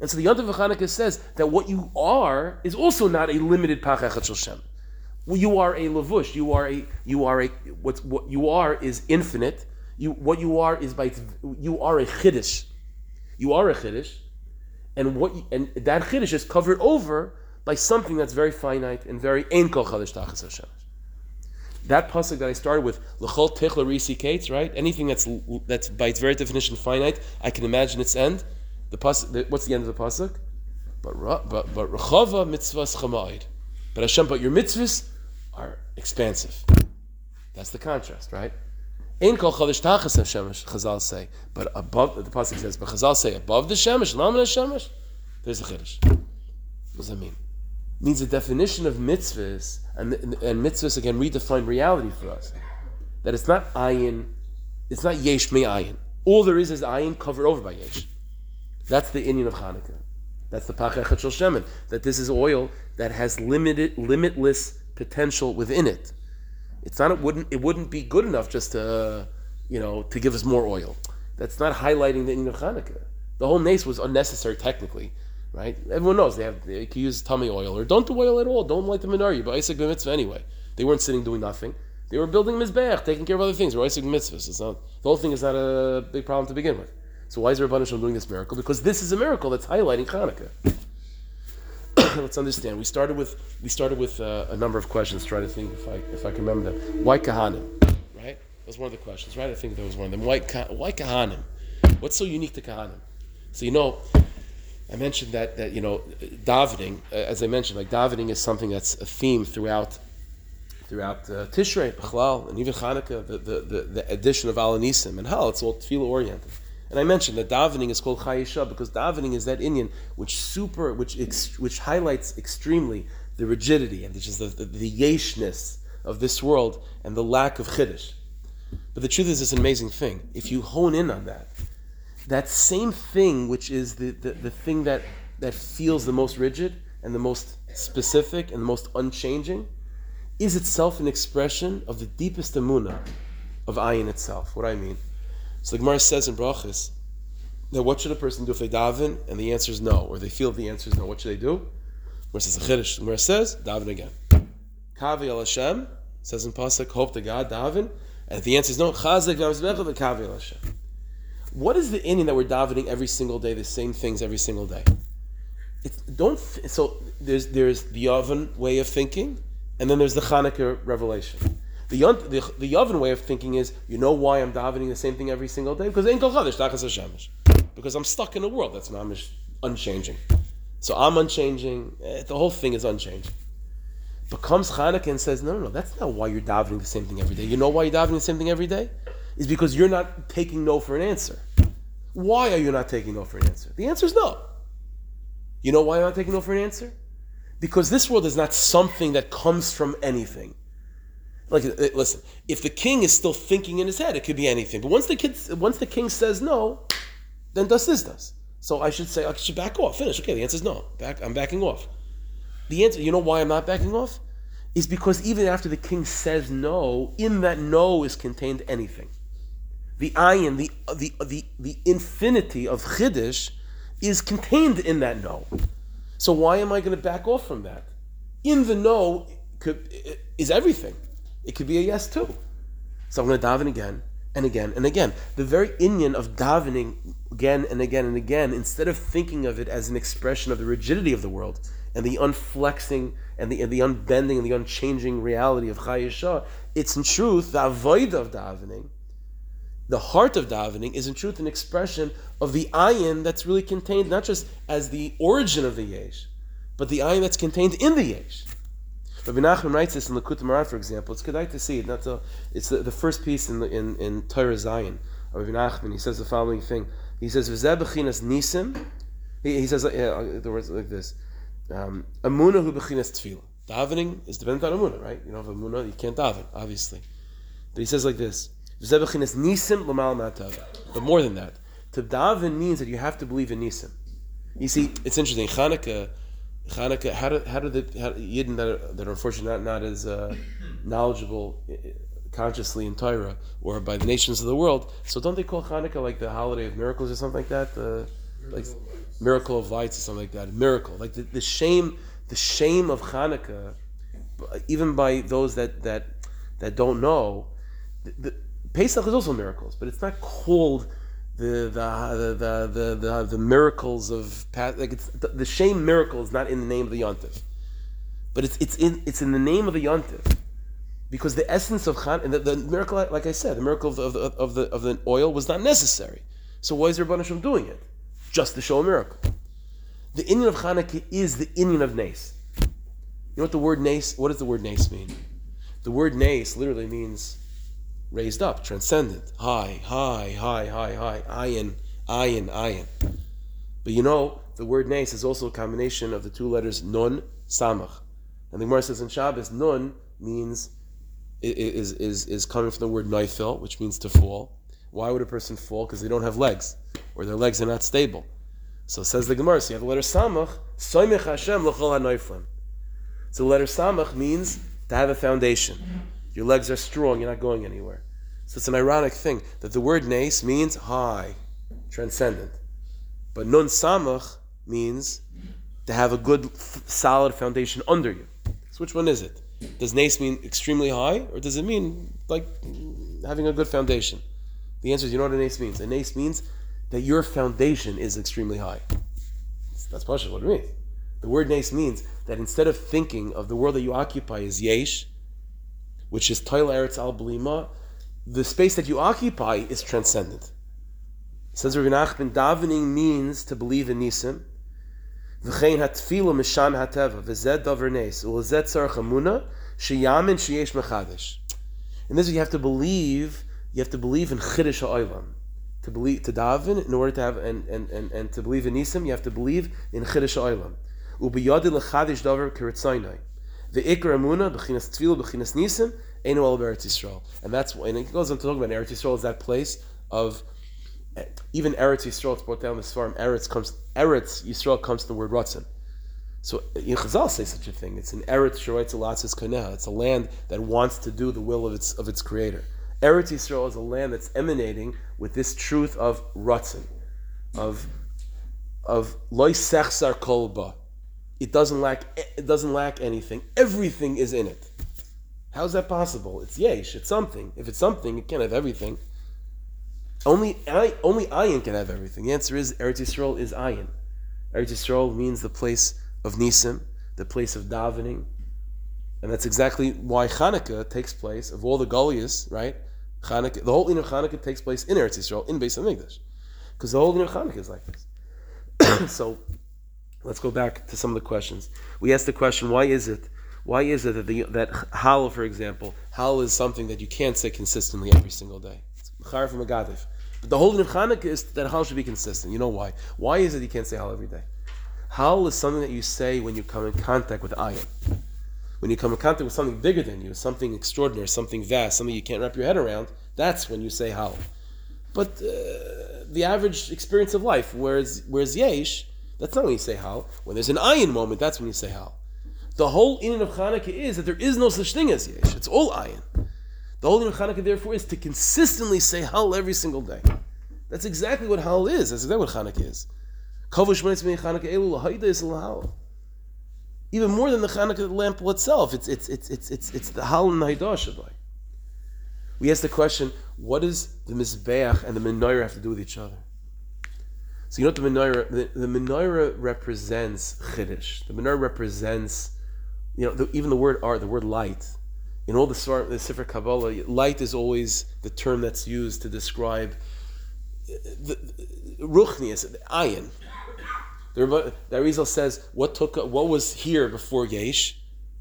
And so the Yontav of Chanukah says that what you are is also not a limited Pach Echad Shel Shemen. You are a lavush. You are a you are a what's what you are is infinite. You what you are is by you are a chiddush. You are a chiddush, and what you, and that chiddush is covered over by something that's very finite and very ein kol chadash tachas Hashem. That pasuk that I started with l'chol tichla risi kates, right? Anything that's that's by its very definition finite, I can imagine its end. The pasuk, what's the end of the pasuk? But but but rechava mitzvahs chamaid. But Hashem, but your mitzvahs are expansive. That's the contrast, right? Ein kol chadash tachas shemesh, Chazal say, but above the pasuk says, but Chazal say above the shemesh, laman shemesh, there's a chiddush. What does that mean? It means the definition of mitzvahs and, and mitzvahs again redefine reality for us. That it's not ayin, it's not yesh me ayin. All there is is ayin covered over by yesh. That's the inyan of Hanukkah. That's the shel shemen. That this is oil that has limited, limitless potential within it. It's not. It wouldn't. It wouldn't be good enough just to, you know, to give us more oil. That's not highlighting the of Hanukkah. The whole nace was unnecessary technically, right? Everyone knows they have. They can use tummy oil or don't do oil at all. Don't light the menorah. But Isaac mitzvah anyway. They weren't sitting doing nothing. They were building mizbeach, taking care of other things. Were Isaac mitzvahs. It's not the whole thing is not a big problem to begin with. So why is Ribbono Shel Olam doing this miracle? Because this is a miracle that's highlighting Hanukkah. let's understand. We started with we started with uh, a number of questions. Try to think if I if I can remember them. Why kahanim? Right? That was one of the questions. Right? I think that was one of them. Why why kahanim? What's so unique to kahanim? So you know, I mentioned that that you know davening. Uh, as I mentioned, like davening is something that's a theme throughout throughout uh, Tishrei, Bechlal, and even Hanukkah. The the, the, the addition of Al HaNissim and Hal. It's all tefillah oriented. And I mentioned that davening is called chayisha because davening is that inyan which super, which ex, which highlights extremely the rigidity and which is the, the, the yeshness of this world and the lack of chiddush. But the truth is, it's an amazing thing. If you hone in on that, that same thing, which is the, the, the thing that, that feels the most rigid and the most specific and the most unchanging, is itself an expression of the deepest amuna of ayin itself. What I mean? So the Gemara says in Brachas that what should a person do if they daven and the answer is no, or they feel the answer is no? What should they do? Gemara says a chiddush. Gemara says daven again. Kavi al Hashem says in pasuk hope to God daven, and if the answer is no, chazek kavi al Hashem. What is the inyan that we're davening every single day, the same things every single day? It's, don't so there's there's the Yavan way of thinking, and then there's the Hanukkah revelation. The, the, the Yavan way of thinking is, you know why I'm davening the same thing every single day? Because Because I'm stuck in a world that's mamish unchanging. So I'm unchanging. Eh, the whole thing is unchanging. But comes Hanukkah and says, no, no, no, that's not why you're davening the same thing every day. You know why you're davening the same thing every day? Is because you're not taking no for an answer. Why are you not taking no for an answer? The answer is no. You know why I'm not taking no for an answer? Because this world is not something that comes from anything. Like, uh, listen, if the king is still thinking in his head, it could be anything. But once the kid, once the king says no, then does this does. So I should say I should back off. Finish. Okay, the answer is no. Back. I'm backing off. The answer. You know why I'm not backing off? Is because even after the king says no, in that no is contained anything. The ayin, the the the the infinity of chiddush, is contained in that no. So why am I going to back off from that? In the no could, is everything. It could be a yes too. So I'm going to daven again and again and again. The very inyan of davening again and again and again, instead of thinking of it as an expression of the rigidity of the world and the unflexing and the, and the unbending and the unchanging reality of Chayesha, it's in truth the avoid of davening the heart of davening is in truth an expression of the ayin that's really contained not just as the origin of the yesh, but the ayin that's contained in the yesh. Rabbi Nachman writes this in the Moharan, for example. It's good to see it. Not to, it's the, the first piece in the, in, in Torah Zayin. Rabbi Nachman he says the following thing. He says "V'zeh b'chinas nisim." He, he says uh, the words like this: um, "Amuna hu b'chinas tefillah." Davening is dependent on amuna, right? You know, if amuna, you can't daven, obviously. But he says like this: "V'zeh b'chinas nisim l'mal matav." But more than that, to daven means that you have to believe in nisim. You see, it's interesting. Chanukah Hanukkah, how do, how do the how, Yidden that are, that are unfortunately not, not as uh, knowledgeable consciously in Torah or by the nations of the world, so don't they call Hanukkah like the holiday of miracles or something like that? The like miracle of lights or something like that. Miracle, like the, the shame, the shame of Hanukkah, even by those that that that don't know, the, the Pesach is also miracles, but it's not called the the the the the, the miracles of like it's the, the shame miracle is not in the name of the yontif, but it's it's in it's in the name of the yontif, because the essence of Chan and the, the, miracle, like I said, the miracle of of the of the of the oil was not necessary. So why is Rabban Hashem doing it? Just to show a miracle. The inyan of Hanukkah is the inyan of Nace. You know what the word Nace? What does the word Nace mean? The word Nace literally means raised up, transcendent, high, high, high, high, high, ayin, ayin, ayin. But you know, the word nes is also a combination of the two letters nun, samach. And the Gemara says in Shabbos, nun means is, is, is coming from the word neifel, which means to fall. Why would a person fall? Because they don't have legs, or their legs are not stable. So says the Gemara, so you have the letter samach, soimech Hashem l'chol ha So the letter samach means to have a foundation. Your legs are strong, you're not going anywhere. So it's an ironic thing that the word nes means high, transcendent. But nun samach means to have a good, solid foundation under you. So which one is it? Does nes mean extremely high, or does it mean like having a good foundation? The answer is you know what a nes means. A nes means that your foundation is extremely high. That's partially what it means. The word nes means that instead of thinking of the world that you occupy as yesh, which is Toil Eretz Al Blima, the space that you occupy is transcendent. Says Rabbi Nachman, davening means to believe in Nisim. V'chein hatfilu mishan hateva, v'zed davar nes, u'lezed tzarech amuna, sheyamin sheyesh mechadish. And this is you have to believe, you have to believe in chiddush ha'olam. To believe, to daven, in order to have, and, and, and, and to believe in Nisim, you have to believe in chiddush ha'olam. U'biyadi l'chadish davar kiritzaynai. The Ikra Amuna, Bechinas Tfilah, Bechinas Nisim, Einu El Eretz Yisrael. And that's and it goes on to talk about Eretz Yisrael is that place of even Eretz Yisrael, it's brought down this farm. Eretz comes Eretz Yisrael comes to the word Ratzin. So Chazal say such a thing. It's an Eretz Sheroitz Elatzis Kaneh. It's a land that wants to do the will of its of its creator. Eretz Yisrael is a land that's emanating with this truth of Ratzin, of of Loy Sechsar Kolba it doesn't lack it doesn't lack anything. Everything is in it. How is that possible? It's yesh. It's something. If it's something, it can't have everything. Only I, only ayin can have everything. The answer is Eretz Yisrael is ayin. Eretz Yisrael means the place of nisim, the place of davening, and that's exactly why Hanukkah takes place. Of all the Goliaths, right? Hanukkah, the whole of Hanukkah takes place in Eretz Yisrael, in Beis Hamikdash, because the whole of Hanukkah is like this. so Let's go back to some of the questions. We asked the question, why is it? Why is it that the, that hal, for example, hal is something that you can't say consistently every single day? It's from a gadif. But the whole of Chanukah is that hal should be consistent. You know why? Why is it you can't say hal every day? Hal is something that you say when you come in contact with ayin. When you come in contact with something bigger than you, something extraordinary, something vast, something you can't wrap your head around, that's when you say hal. But uh, the average experience of life, whereas, whereas yesh, that's not when you say hal. When there's an ayin moment, that's when you say how. The whole in of Chanukah is that there is no such thing as yesh. It's all ayin. The whole in of Chanukah, therefore, is to consistently say hal every single day. That's exactly what hal is. That's exactly what Chanukah is. Even more than the Chanukah lamp itself, it's it's it's it's it's, it's the hal and the We ask the question: What does the mizbeach and the menorah have to do with each other? So you know what the menorah, the, the menorah represents chiddush. The menorah represents, you know, the, even the word art, the word light, in all the, the Kabbalah, light is always the term that's used to describe the, the ruchnius, ayin. The, the Arizal says what took what was here before Yesh,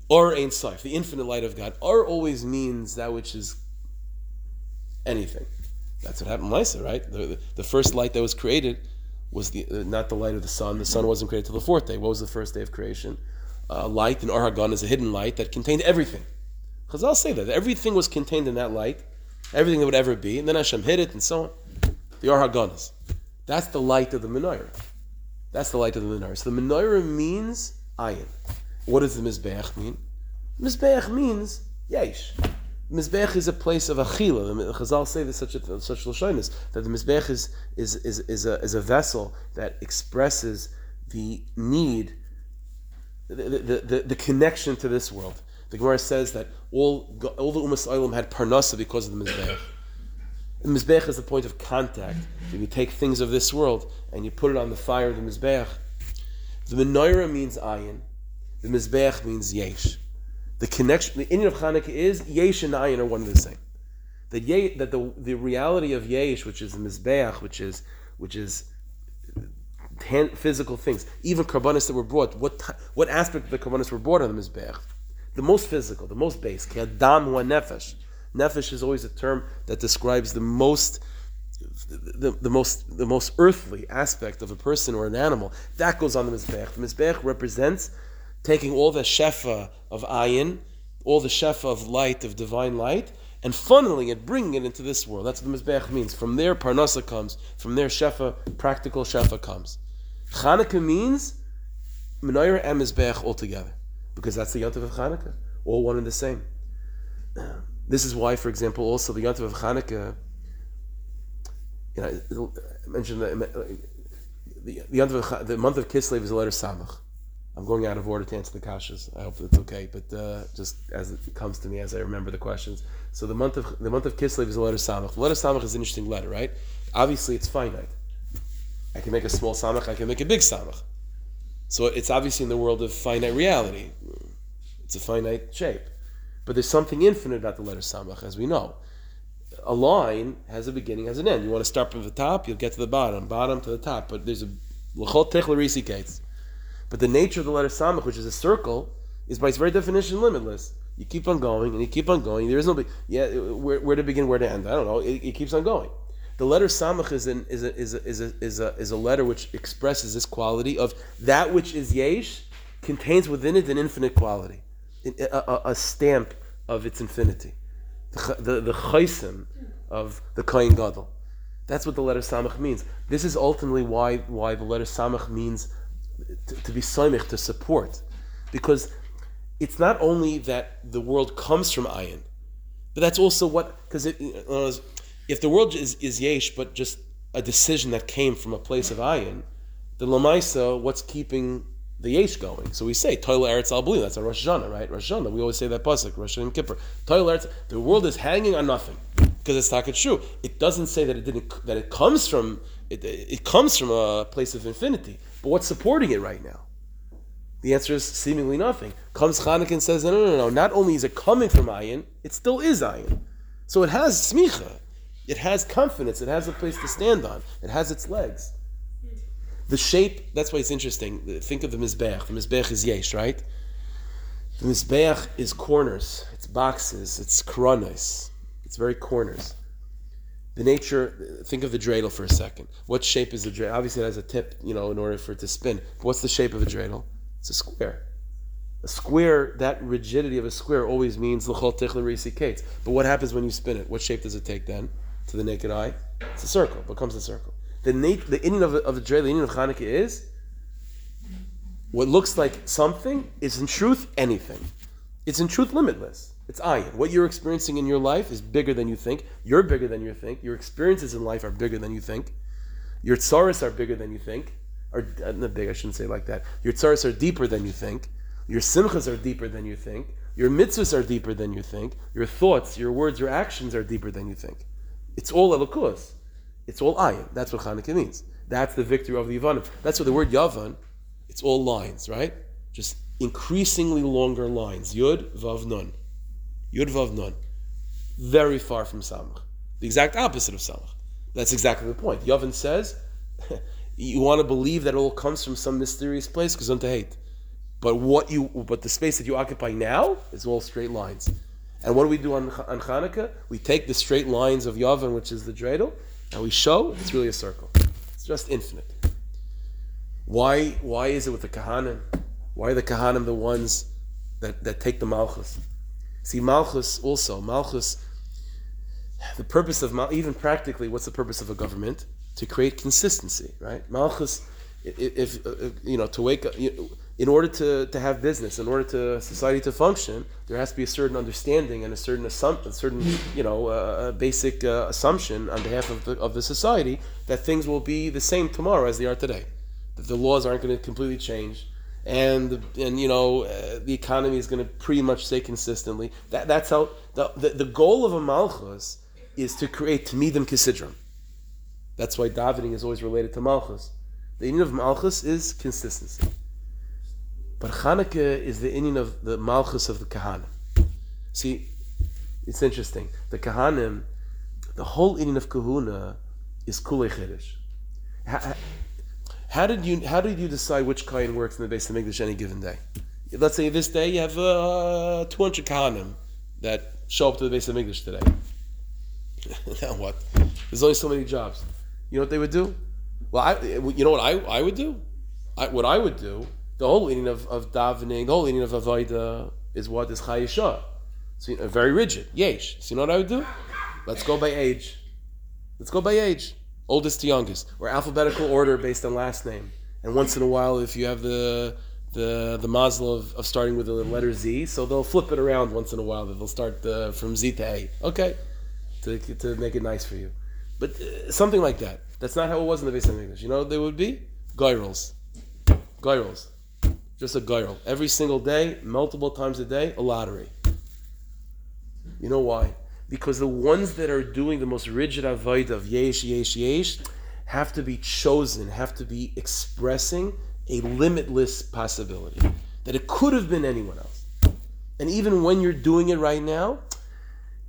or Ein Saif, the infinite light of God. Or always means that which is anything. That's what happened Lisa, right? The, the, the, first light that was created was the uh, not the light of the sun. The sun wasn't created till the fourth day. What was the first day of creation? Uh, light in Or HaGan is a hidden light that contained everything. I'll say that everything was contained in that light, everything that would ever be, and then Hashem hid it and so on. The Or HaGan is. That's the light of the menorah. That's the light of the menorah. So the menorah means ayin. What does the mizbeach mean? Mizbeach means yesh. Mizbech is a place of achila. The Chazal say this such a such lashonis that the mizbech is is, is is a is a vessel that expresses the need, the, the, the, connection to this world. The Gemara says that all all the umas olam had parnasa because of the mizbech. The mizbech is the point of contact. When you take things of this world and you put it on the fire of the mizbech, the menorah means ayin, the mizbech means yesh. The connection, the inyan of Hanukkah is Yesh and Ayin are one and the same. That, ye, that the, the reality of Yesh, which is the Mizbeach, which is which is physical things, even karbanis that were brought, what what aspect of the karbanis were brought on the Mizbeach? The most physical, the most base. Adam wa nefesh. Nefesh is always a term that describes the most the, the, most the most earthly aspect of a person or an animal. That goes on the Mizbeach. The Mizbeach represents taking all the shefa of ayin, all the shefa of light, of divine light, and funneling it, bringing it into this world. That's what the Mizbeach means. From there, Parnasa comes. From there, shefa, practical shefa comes. Chanukah means Menorah and Mizbeach all together. Because that's the Yontav of Chanukah. All one and the same. This is why, for example, also the Yontav of Chanukah, you know, I mentioned that the, the, the, the month of Kislev is a letter Samach. I'm going out of order to answer the kashas. I hope that's okay, but uh, just as it comes to me as I remember the questions. So the month of the month of Kislev is a letter samach. The letter samach is an interesting letter, right? Obviously, it's finite. I can make a small samach. I can make a big samach. So it's obviously in the world of finite reality. It's a finite shape, but there's something infinite about the letter samach, as we know. A line has a beginning, has an end. You want to start from the top, you'll get to the bottom, bottom to the top. But there's a l'chol techlarisi kates. But the nature of the letter samach, which is a circle, is by its very definition limitless. You keep on going and you keep on going. There is no, yeah, where, where to begin, where to end. I don't know. It, it keeps on going. The letter samach is, an, is, a, is, a, is, a, is, a, is a letter which expresses this quality of that which is yesh contains within it an infinite quality, a, a, a stamp of its infinity, the the, the of the kain gadol. That's what the letter samach means. This is ultimately why why the letter samach means to, to be soimich, to support. Because it's not only that the world comes from ayin, but that's also what, because if the world is, is yesh, but just a decision that came from a place of ayin, the lamaisa, what's keeping the yesh going? So we say toil eretz al That's a Rosh Hashanah, right? Rosh Hashanah. We always say that pasuk, Rosh Hashanah Kippur. Toilet eretz. The world is hanging on nothing because it's not true. It doesn't say that it didn't that it comes from it, it comes from a place of infinity. But what's supporting it right now? The answer is seemingly nothing. Comes Chanukah and says, no, no, no, no. Not only is it coming from ayin, it still is ayin. So it has smicha. It has confidence. It has a place to stand on. It has its legs. The shape, that's why it's interesting. Think of the Mizbeach. The Mizbeach is yesh, right? The Mizbeach is corners. It's boxes. It's koronos. It's very corners the nature, think of the dreidel for a second. What shape is the dreidel? Obviously, it has a tip, you know, in order for it to spin. But what's the shape of a dreidel? It's a square. A square, that rigidity of a square always means l'chol tichle kates. But what happens when you spin it? What shape does it take then? To the naked eye? It's a circle. Becomes a circle. The, nat- the inyan of, of the dreidel, the inyan of Hanukkah is what looks like something is in truth anything. It's in truth limitless. It's ayin. What you're experiencing in your life is bigger than you think. You're bigger than you think. Your experiences in life are bigger than you think. Your tsaris are bigger than you think. Or uh, not big, I shouldn't say like that. Your tsaris are deeper than you think. Your simchas are deeper than you think. Your mitzvahs are deeper than you think. Your thoughts, your words, your actions are deeper than you think. It's all elokus. It's all ayin. That's what Chanukah means. That's the victory of the Yavanim. That's what the word Yavan, it's all lines, right? Just increasingly longer lines. Yud, Vav, Nun. Yud Vav Nun. Very far from Samach. The exact opposite of Samach. That's exactly the point. Yavan says, you want to believe that it all comes from some mysterious place, because to hate. But what you, but the space that you occupy now is all straight lines. And what do we do on, on Hanukkah? We take the straight lines of Yavan, which is the dreidel, and we show it's really a circle. It's just infinite. Why, why is it with the Kahanim? Why are the Kahanim the ones that, that take the Malchus? See, Malchus also, Malchus, the purpose of, even practically, what's the purpose of a government? To create consistency, right? Malchus, if, if uh, you know, to wake up, in order to, to have business, in order to society to function, there has to be a certain understanding and a certain a certain you know uh, basic uh, assumption on behalf of the, of the society that things will be the same tomorrow as they are today, that the laws aren't going to completely change, and and you know uh, the economy is going to pretty much stay consistently. That that's how the, the, the goal of a malchus is to create tmidim kisidron. That's why davening is always related to malchus. The union of malchus is consistency. But Hanukkah is the inyan of the Malchus of the Kahanim. See, it's interesting. The Kahanim, the whole inyan of Kahuna is Kulei Chiddush. How, how, did you how did you decide which kain works in the Beis Hamikdash any given day? Let's say this day you have uh, 200 Kahanim that show up to the Beis Hamikdash today. now what? There's only so many jobs. You know what they would do? Well, I, you know what I, I would do? I, what I would do the whole meaning of, of davening, the whole meaning of avoida is what is chayisha. So know, very rigid. Yesh. So you know what I would do? Let's go by age. Let's go by age. Oldest to youngest, or alphabetical order based on last name. And once in a while, if you have the the the mazel of, of starting with the letter Z, so they'll flip it around once in a while. They'll start uh, from Z to A. Okay, to, to make it nice for you. But uh, something like that. That's not how it was in the of English. You know what they would be? Gyros. Gyros just a girl. Every single day, multiple times a day, a lottery. You know why? Because the ones that are doing the most rigid avoid of yesh, yesh, yesh, have to be chosen, have to be expressing a limitless possibility. That it could have been anyone else. And even when you're doing it right now,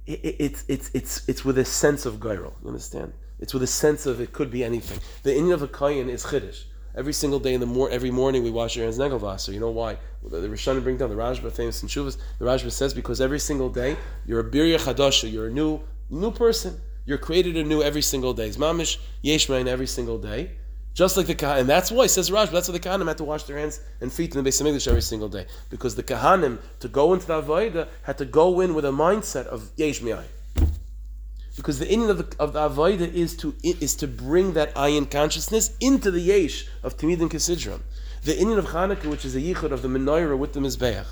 it, it, it's, it's, it's, it's with a sense of gyro. You understand? It's with a sense of it could be anything. The inyan of a kayan is chiddush. Every single day in the mor- every morning we wash our hands negelvasser. You know why? The, the Rishonim bring down the Rashba famous in Shuvas. The Rashba says because every single day you're a birya chadasha, you're a new new person. You're created anew every single day. It's mamish yeshmain every single day. Just like the Kahanim. And that's why, says Raj, that's why the Kahanim had to wash their hands and feet in the of English every single day. Because the Kahanim, to go into the Avodah, had to go in with a mindset of Yesh because the inyan of the, of the avodah is to is to bring that ayin consciousness into the yesh of Tamid and. The inyan of Chanukah, which is a yichud of the menorah with the mizbeach.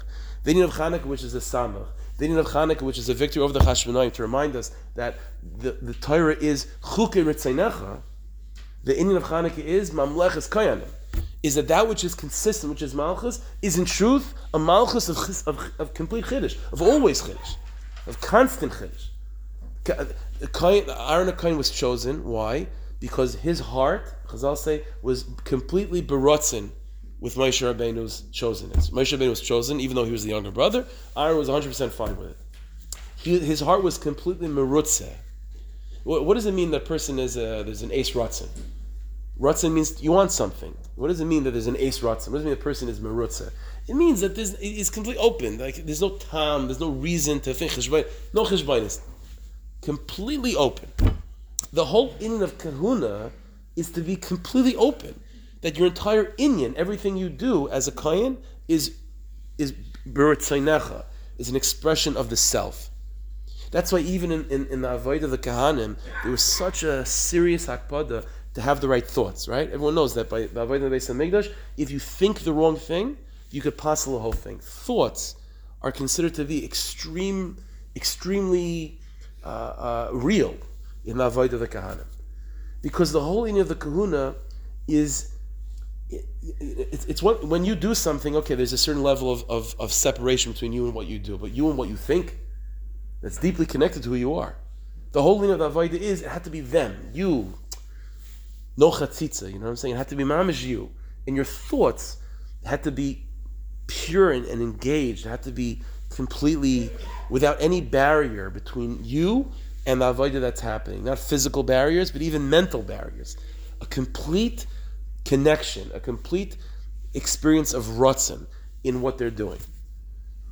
The inyan of Chanukah, which is a samach. The inyan of Chanukah, which is a victory over the Chashmonaim, to remind us that the, the Torah is chukei ritzaynecha. The inyan of Chanukah is mamleches kayanim. Is that that which is consistent, which is malchus, is in truth a malchus of, of, of complete chiddush, of always chiddush, of constant chiddush. Aaron Akain was chosen. Why? Because his heart, Chazal say, was completely berotzen with Moshe Rabbeinu's chosenness. Moshe Rabbeinu was chosen, even though he was the younger brother. Aaron was 100% fine with it. He, his heart was completely merutze. What, what, does it mean that person is a, there's an ace rotzen? Rotzen means you want something. What does it mean that there's an ace rotzen? What does it mean the person is merutze? It means that there's, it's completely open. Like there's no time, there's no reason to think no cheshbainis completely open. The whole inyan of kahuna is to be completely open. That your entire inyan, everything you do as a kayan, is is beritzainecha, is an expression of the self. That's why even in, in, in the avodah of the kahanim, there was such a serious akpada to have the right thoughts, right? Everyone knows that by the avodah of the Mikdash, if you think the wrong thing, you could pass the whole thing. Thoughts are considered to be extreme, extremely uh, uh, real in the avoid of the kahana, because the whole of the kahuna is it, it, it's, when you do something. Okay, there's a certain level of, of, of separation between you and what you do, but you and what you think that's deeply connected to who you are. The whole of the avodah is it had to be them, you. No chatzitza, you know what I'm saying? It had to be mamish you. And your thoughts had to be pure and, and engaged. It had to be completely without any barrier between you and the avodah that's happening. Not physical barriers, but even mental barriers. A complete connection, a complete experience of rutzen in what they're doing.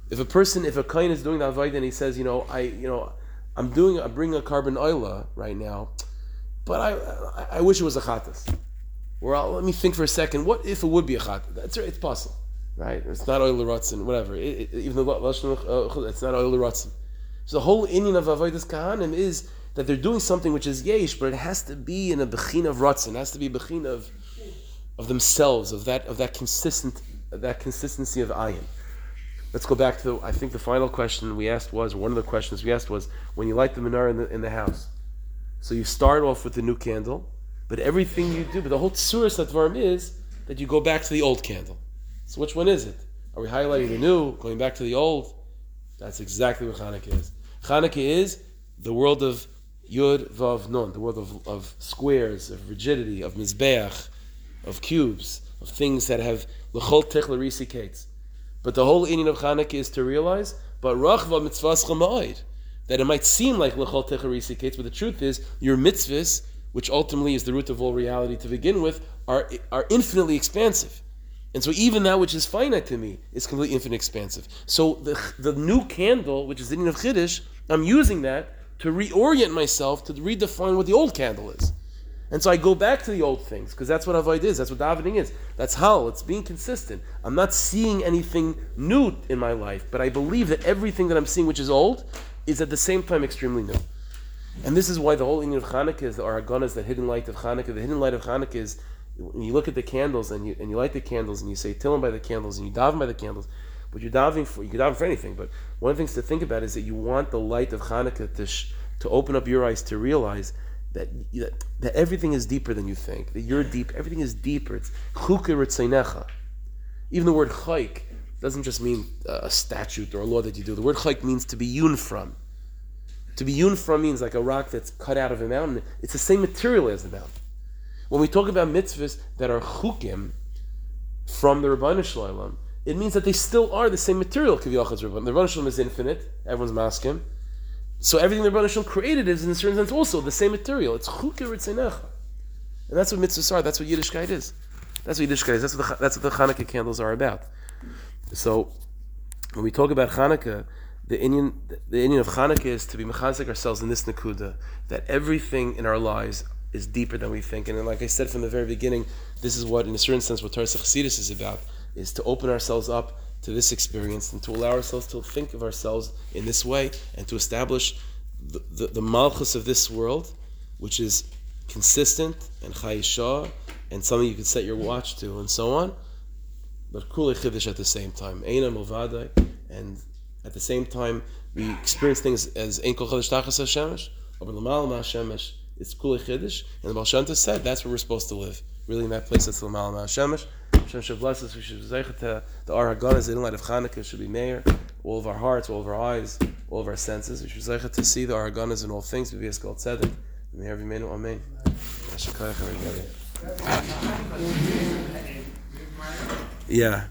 If a person, if a kain is doing the avodah and he says, you know, I, you know, I'm doing, I'm bringing a korban oila right now, but I, I wish it was a chatas. Well, let me think for a second. What if it would be a chatas? That's right, it's possible, right? It's not oil rutzen, whatever. It, it, even though uh, it's not oil rutzen. So the whole inyan of avodas kahanim is that they're doing something which is yesh, but it has to be in a bechin of rutzen. It has to be bechin of of themselves, of that of that consistent that consistency of ayin. Let's go back to, the, I think the final question we asked was, one of the questions we asked was, when you light the menorah in the, in the house. So you start off with the new candle, but everything you do, but the whole tsuras atvarim is that you go back to the old candle. So which one is it? Are we highlighting the new, going back to the old? That's exactly what Hanukkah is. Hanukkah is the world of Yud Vav Nun, the world of, of squares, of rigidity, of mizbeach, of cubes, of things that have l'chol tech l'risi kates. But the whole meaning of Chanukah is to realize, but rachva mitzvahs chama'id, that it might seem like lechol techarisi kates, but the truth is your mitzvahs, which ultimately is the root of all reality to begin with, are are infinitely expansive. And so even that which is finite to me is completely infinite expansive. So the, the new candle, which is the of Chiddush, I'm using that to reorient myself to redefine what the old candle is. And so I go back to the old things because that's what avoid is. That's what davening is. That's how it's being consistent. I'm not seeing anything new in my life, but I believe that everything that I'm seeing, which is old, is at the same time extremely new. And this is why the whole inyan of Hanukkah is the Araganas, the hidden light of Hanukkah. The hidden light of Hanukkah is you look at the candles and you and you light the candles and you say Tillim by the candles and you daven by the candles. What you're for, you can daven for anything, but one of the things to think about is that you want the light of Hanukkah to, sh- to open up your eyes to realize that, that, that everything is deeper than you think, that you're deep, everything is deeper. It's chukir Even the word chayk doesn't just mean uh, a statute or a law that you do. The word chayk means to be yun from. To be yun from means like a rock that's cut out of a mountain. It's the same material as the mountain. When we talk about mitzvahs that are chukim from the Rabbanu Shalom, it means that they still are the same material. The Rabbanu Shalom is infinite. Everyone's masking. So everything the Rebbe created is, in a certain sense, also the same material. It's chuke ritzenecha. And that's what mitzvahs are. That's what Yiddishkeit is. That's what Yiddishkeit is. That's what the, that's what the Hanukkah candles are about. So when we talk about Hanukkah, the inyan, the inyan of Hanukkah is to be mechazik ourselves in this nakuda, that everything in our lives is deeper than we think. And like I said from the very beginning, this is what, in a certain sense, what Torah Chassidus is about, is to open ourselves up to this experience and to allow ourselves to think of ourselves in this way and to establish the, the, the malchus of this world, which is consistent and chayisha and something you can set your watch to and so on, but kule chiddush at the same time. And at the same time we experience things as ein kol chiddush tachas hashemesh, aber lamal ma hashemesh, it's kule chiddush, and the Baal said that's where we're supposed to live. Really in that place that's lamal ma hashemesh. Hashem should bless us. We should zeicha to the Ar Haganas, the light of Chanukah should be mayor. All of our hearts, all of our eyes, all of our senses. We should zeicha to see the Ar Haganas in all things. We be called tzedek. May every man, amen. Yeah.